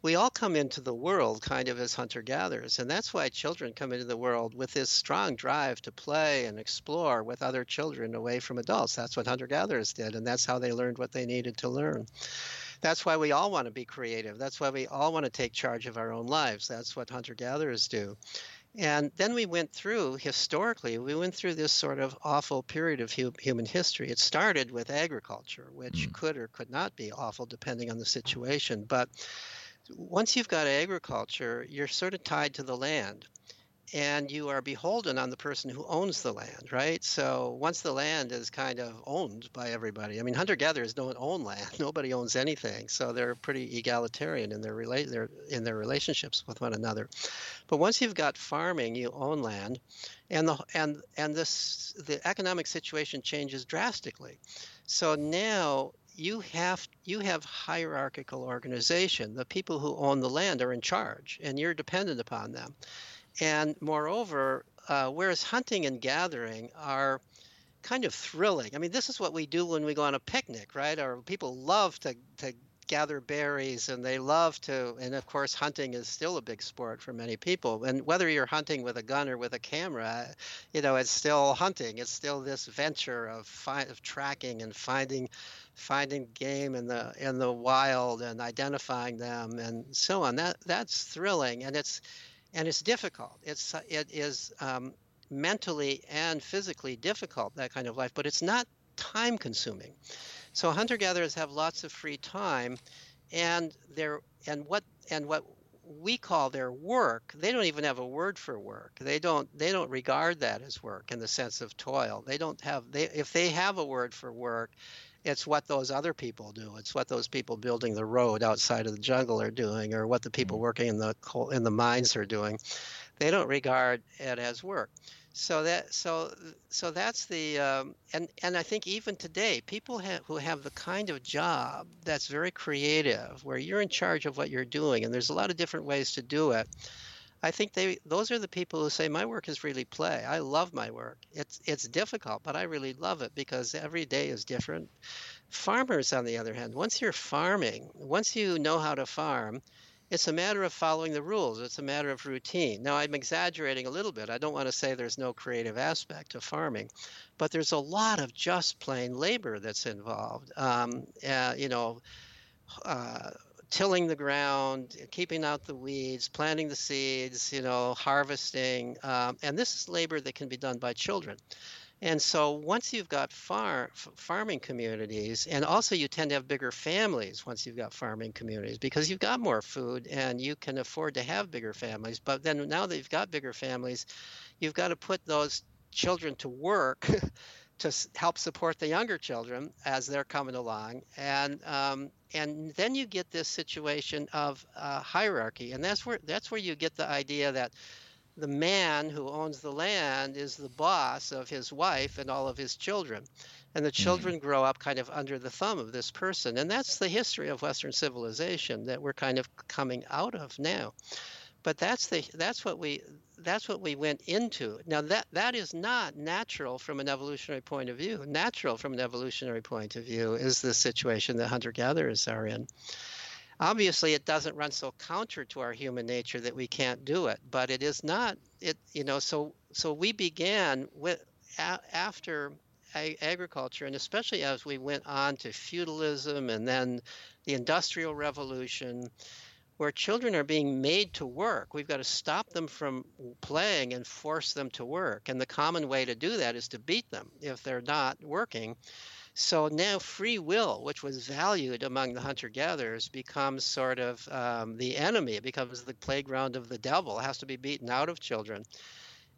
Speaker 2: we all come into the world kind of as hunter gatherers, and that's why children come into the world with this strong drive to play and explore with other children away from adults. That's what hunter gatherers did, and that's how they learned what they needed to learn. That's why we all want to be creative. That's why we all want to take charge of our own lives. That's what hunter gatherers do. And then we went through, historically, we went through this sort of awful period of hu- human history. It started with agriculture, which mm. could or could not be awful depending on the situation. But once you've got agriculture, you're sort of tied to the land and you are beholden on the person who owns the land, right? So once the land is kind of owned by everybody, I mean, hunter gatherers don't own land; [LAUGHS] nobody owns anything, so they're pretty egalitarian in their rela- their, in their relationships with one another. But once you've got farming, you own land, and the and and this the economic situation changes drastically. So now you have you have hierarchical organization. The people who own the land are in charge, and you're dependent upon them. And moreover, uh, whereas hunting and gathering are kind of thrilling. I mean, this is what we do when we go on a picnic, right? Or people love to, to gather berries and they love to and of course hunting is still a big sport for many people and whether you're hunting with a gun or with a camera you know it's still hunting it's still this venture of fi- of tracking and finding finding game in the in the wild and identifying them and so on that that's thrilling and it's and it's difficult. It's it is um, mentally and physically difficult that kind of life, but it's not time consuming. So hunter gatherers have lots of free time, and they're and what and what we call their work they don't even have a word for work they don't they don't regard that as work in the sense of toil they don't have they if they have a word for work it's what those other people do. It's what those people building the road outside of the jungle are doing, or what the people mm. working in the coal, in the mines are doing. They don't regard it as work. So that so so that's the um, and and I think even today people have, who have the kind of job that's very creative, where you're in charge of what you're doing, and there's a lot of different ways to do it. I think they those are the people who say my work is really play. I love my work. It's it's difficult, but I really love it because every day is different. Farmers on the other hand, once you're farming, once you know how to farm, It's a matter of following the rules. It's a matter of routine. Now, I'm exaggerating a little bit. I don't want to say there's no creative aspect to farming, but there's a lot of just plain labor that's involved. Um, uh, you know, uh, tilling the ground, keeping out the weeds, planting the seeds, you know, harvesting. Um, and this is labor that can be done by children. And so once you've got far, farming communities, and also you tend to have bigger families once you've got farming communities because you've got more food and you can afford to have bigger families. But then now that you've got bigger families, you've got to put those children to work [LAUGHS] to help support the younger children as they're coming along, and um, and then you get this situation of uh, hierarchy, and that's where that's where you get the idea that the man who owns the land is the boss of his wife and all of his children. And the mm-hmm. children grow up kind of under the thumb of this person. And that's the history of Western civilization that we're kind of coming out of now. But that's the that's what we that's what we went into. Now that that is not natural from an evolutionary point of view. Natural from an evolutionary point of view is the situation that hunter gatherers are in. Obviously, it doesn't run so counter to our human nature that we can't do it, but it is not. It you know so so we began with a, after agriculture, and especially as we went on to feudalism and then the Industrial Revolution, where children are being made to work. We've got to stop them from playing and force them to work. And the common way to do that is to beat them if they're not working. So now free will, which was valued among the hunter gatherers, becomes sort of um, the enemy. It becomes the playground of the devil. It has to be beaten out of children.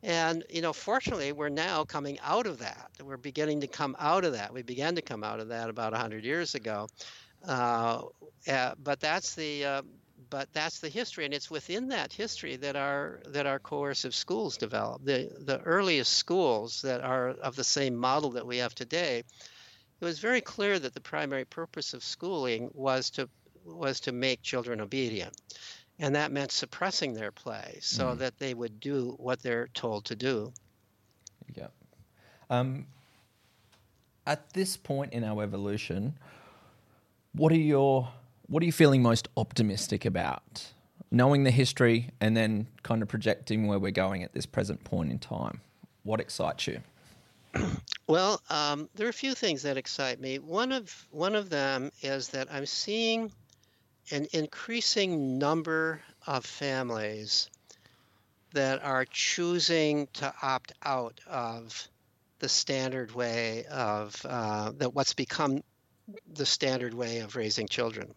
Speaker 2: And, you know, fortunately, we're now coming out of that. We're beginning to come out of that. We began to come out of that about 100 years ago. Uh, uh, but that's the. Uh, but that's the history, and it's within that history that our that our coercive schools developed. The the earliest schools that are of the same model that we have today it was very clear that the primary purpose of schooling was to was to make children obedient. And that meant suppressing their play so mm. that they would do what they're told to do.
Speaker 1: Yeah. Um, at this point in our evolution, what are your what are you feeling most optimistic about? Knowing the history and then kind of projecting where we're going at this present point in time. What excites you? [CLEARS THROAT]
Speaker 2: Well, um, there are a few things that excite me. One of one of them is that I'm seeing an increasing number of families that are choosing to opt out of the standard way of uh, that what's become the standard way of raising children.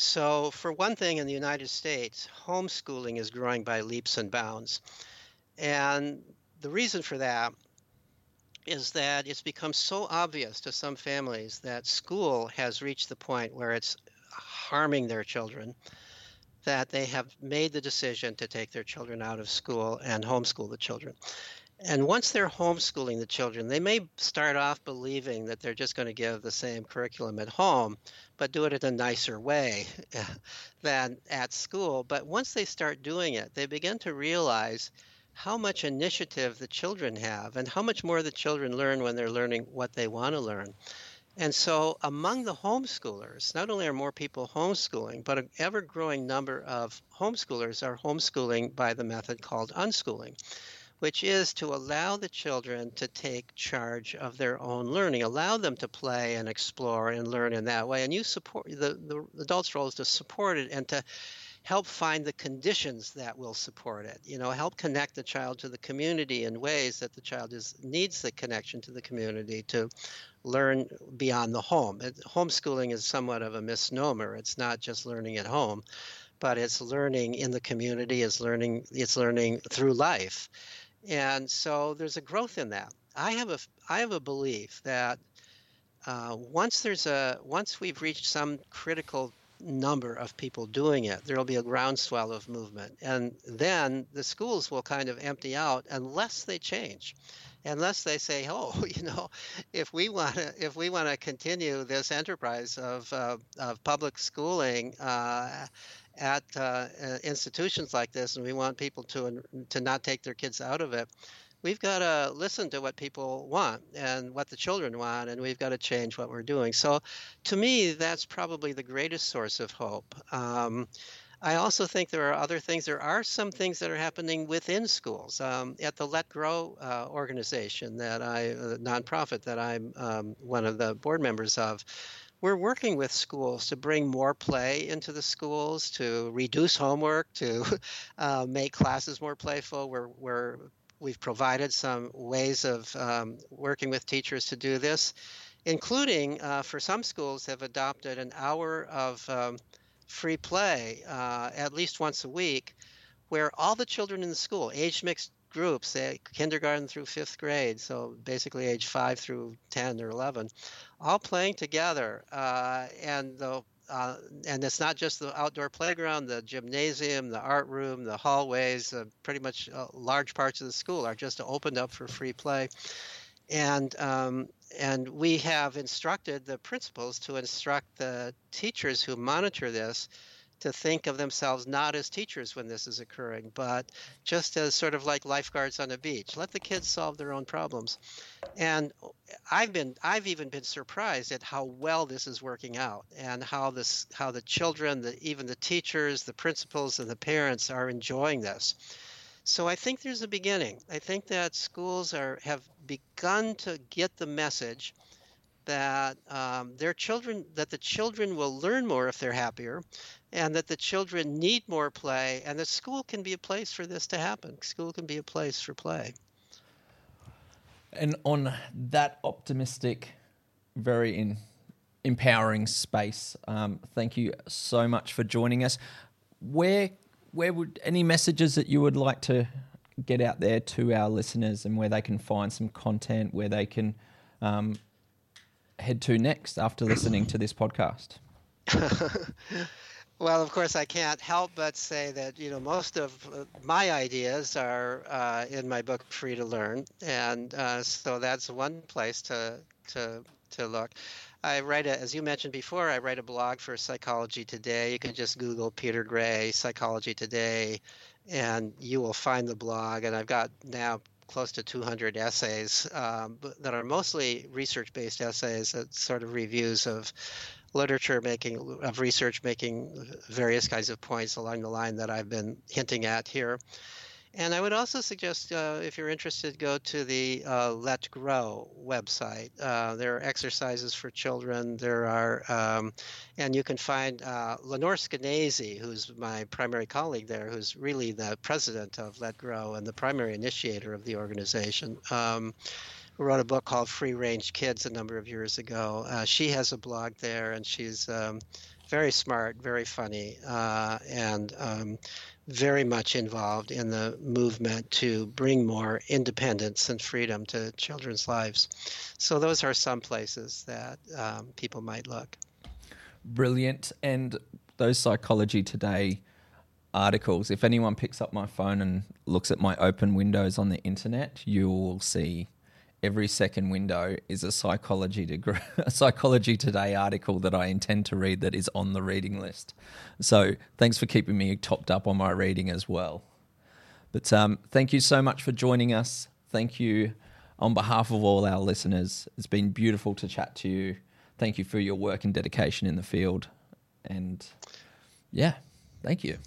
Speaker 2: So, for one thing, in the United States, homeschooling is growing by leaps and bounds. And the reason for that is that it's become so obvious to some families that school has reached the point where it's harming their children that they have made the decision to take their children out of school and homeschool the children. And once they're homeschooling the children, they may start off believing that they're just going to give the same curriculum at home, but do it in a nicer way [LAUGHS] than at school. But once they start doing it, they begin to realize how much initiative the children have and how much more the children learn when they're learning what they want to learn. And so, among the homeschoolers, not only are more people homeschooling, but an ever growing number of homeschoolers are homeschooling by the method called unschooling, which is to allow the children to take charge of their own learning, allow them to play and explore and learn in that way. And you support the, the adult's role is to support it and to help find the conditions that will support it. You know, help connect the child to the community in ways that the child is needs the connection to the community to learn beyond the home. It, homeschooling is somewhat of a misnomer. It's not just learning at home, but it's learning in the community. It's learning. It's learning through life, and so there's a growth in that. I have a I have a belief that uh, once there's a once we've reached some critical number of people doing it, there will be a groundswell of movement. And then the schools will kind of empty out unless they change. Unless they say, [LAUGHS] "Oh, you know, if we want to, if we want to continue this enterprise of uh, of public schooling uh, at uh, institutions like this, and we want people to to not take their kids out of it, we've got to listen to what people want and what the children want, and we've got to change what we're doing. So, to me, that's probably the greatest source of hope. Um, I also think there are other things. There are some things that are happening within schools. Um, at the Let Grow uh, organization, that I, uh, nonprofit that I'm um, one of the board members of, we're working with schools to bring more play into the schools, to reduce homework, to [LAUGHS] uh, make classes more playful. We're, we're, we've provided some ways of um, working with teachers to do this, including uh, for some schools have adopted an hour of um, free play uh, at least once a week, where all the children in the school, age mixed groups, say kindergarten through fifth grade, so basically age five through 10 or 11, all playing together. Uh, and the uh, and it's not just the outdoor playground, the gymnasium, the art room, the hallways, uh, pretty much uh, large parts of the school are just opened up for free play. And um, and we have instructed the principals to instruct the teachers who monitor this to think of themselves not as teachers when this is occurring, but just as sort of like lifeguards on a beach. Let the kids solve their own problems. And I've been I've even been surprised at how well this is working out and how this how the children, the even the teachers, the principals and the parents are enjoying this. So I think there's a beginning. I think that schools are have begun to get the message that um, their children that the children will learn more if they're happier and that the children need more play and that school can be a place for this to happen. School can be a place for play.
Speaker 1: And on that optimistic very in, empowering space um, thank you so much for joining us. Where where would any messages that you would like to get out there to our listeners and where they can find some content where they can um, head to next after listening to this podcast? [LAUGHS]
Speaker 2: well, of course, I can't help but say that you know most of uh, my ideas are uh, in my book Free to Learn, and uh, so that's one place to to to look. I write a, as you mentioned before, I write a blog for Psychology Today. You can just Google Peter Gray Psychology Today, and you will find the blog. And I've got now close to 200 essays um, that are mostly research-based essays, that sort of reviews of literature, making of research, making various kinds of points along the line that I've been hinting at here. And I would also suggest, uh, if you're interested, go to the uh, Let Grow website. Uh, there are exercises for children. There are, um, and you can find uh, Lenore Skenazy, who's my primary colleague there, who's really the president of Let Grow and the primary initiator of the organization. Um, who wrote a book called Free Range Kids a number of years ago. Uh, she has a blog there, and she's um, very smart, very funny, uh, and um, very much involved in the movement to bring more independence and freedom to children's lives. So those are some places that um, people might look.
Speaker 1: Brilliant. And those Psychology Today articles, if anyone picks up my phone and looks at my open windows on the internet, you will see every second window is a psychology degree, [LAUGHS] a psychology today article that I intend to read that is on the reading list. So thanks for keeping me topped up on my reading as well. But um, thank you so much for joining us. Thank you on behalf of all our listeners. It's been beautiful to chat to you. Thank you for your work and dedication in the field. And yeah, thank you.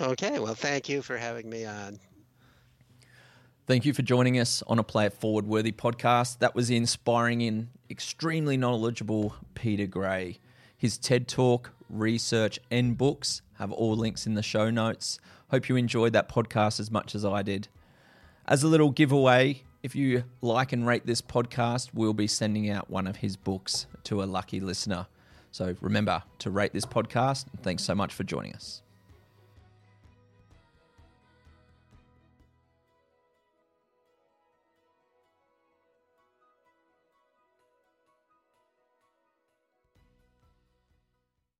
Speaker 2: Okay, well, thank you for having me on.
Speaker 1: Thank you for joining us on a Play It Forward Worthy podcast. That was inspiring in extremely knowledgeable Peter Gray. His TED Talk, research, and books have all links in the show notes. Hope you enjoyed that podcast as much as I did. As a little giveaway, if you like and rate this podcast, we'll be sending out one of his books to a lucky listener. So remember to rate this podcast. Thanks so much for joining us.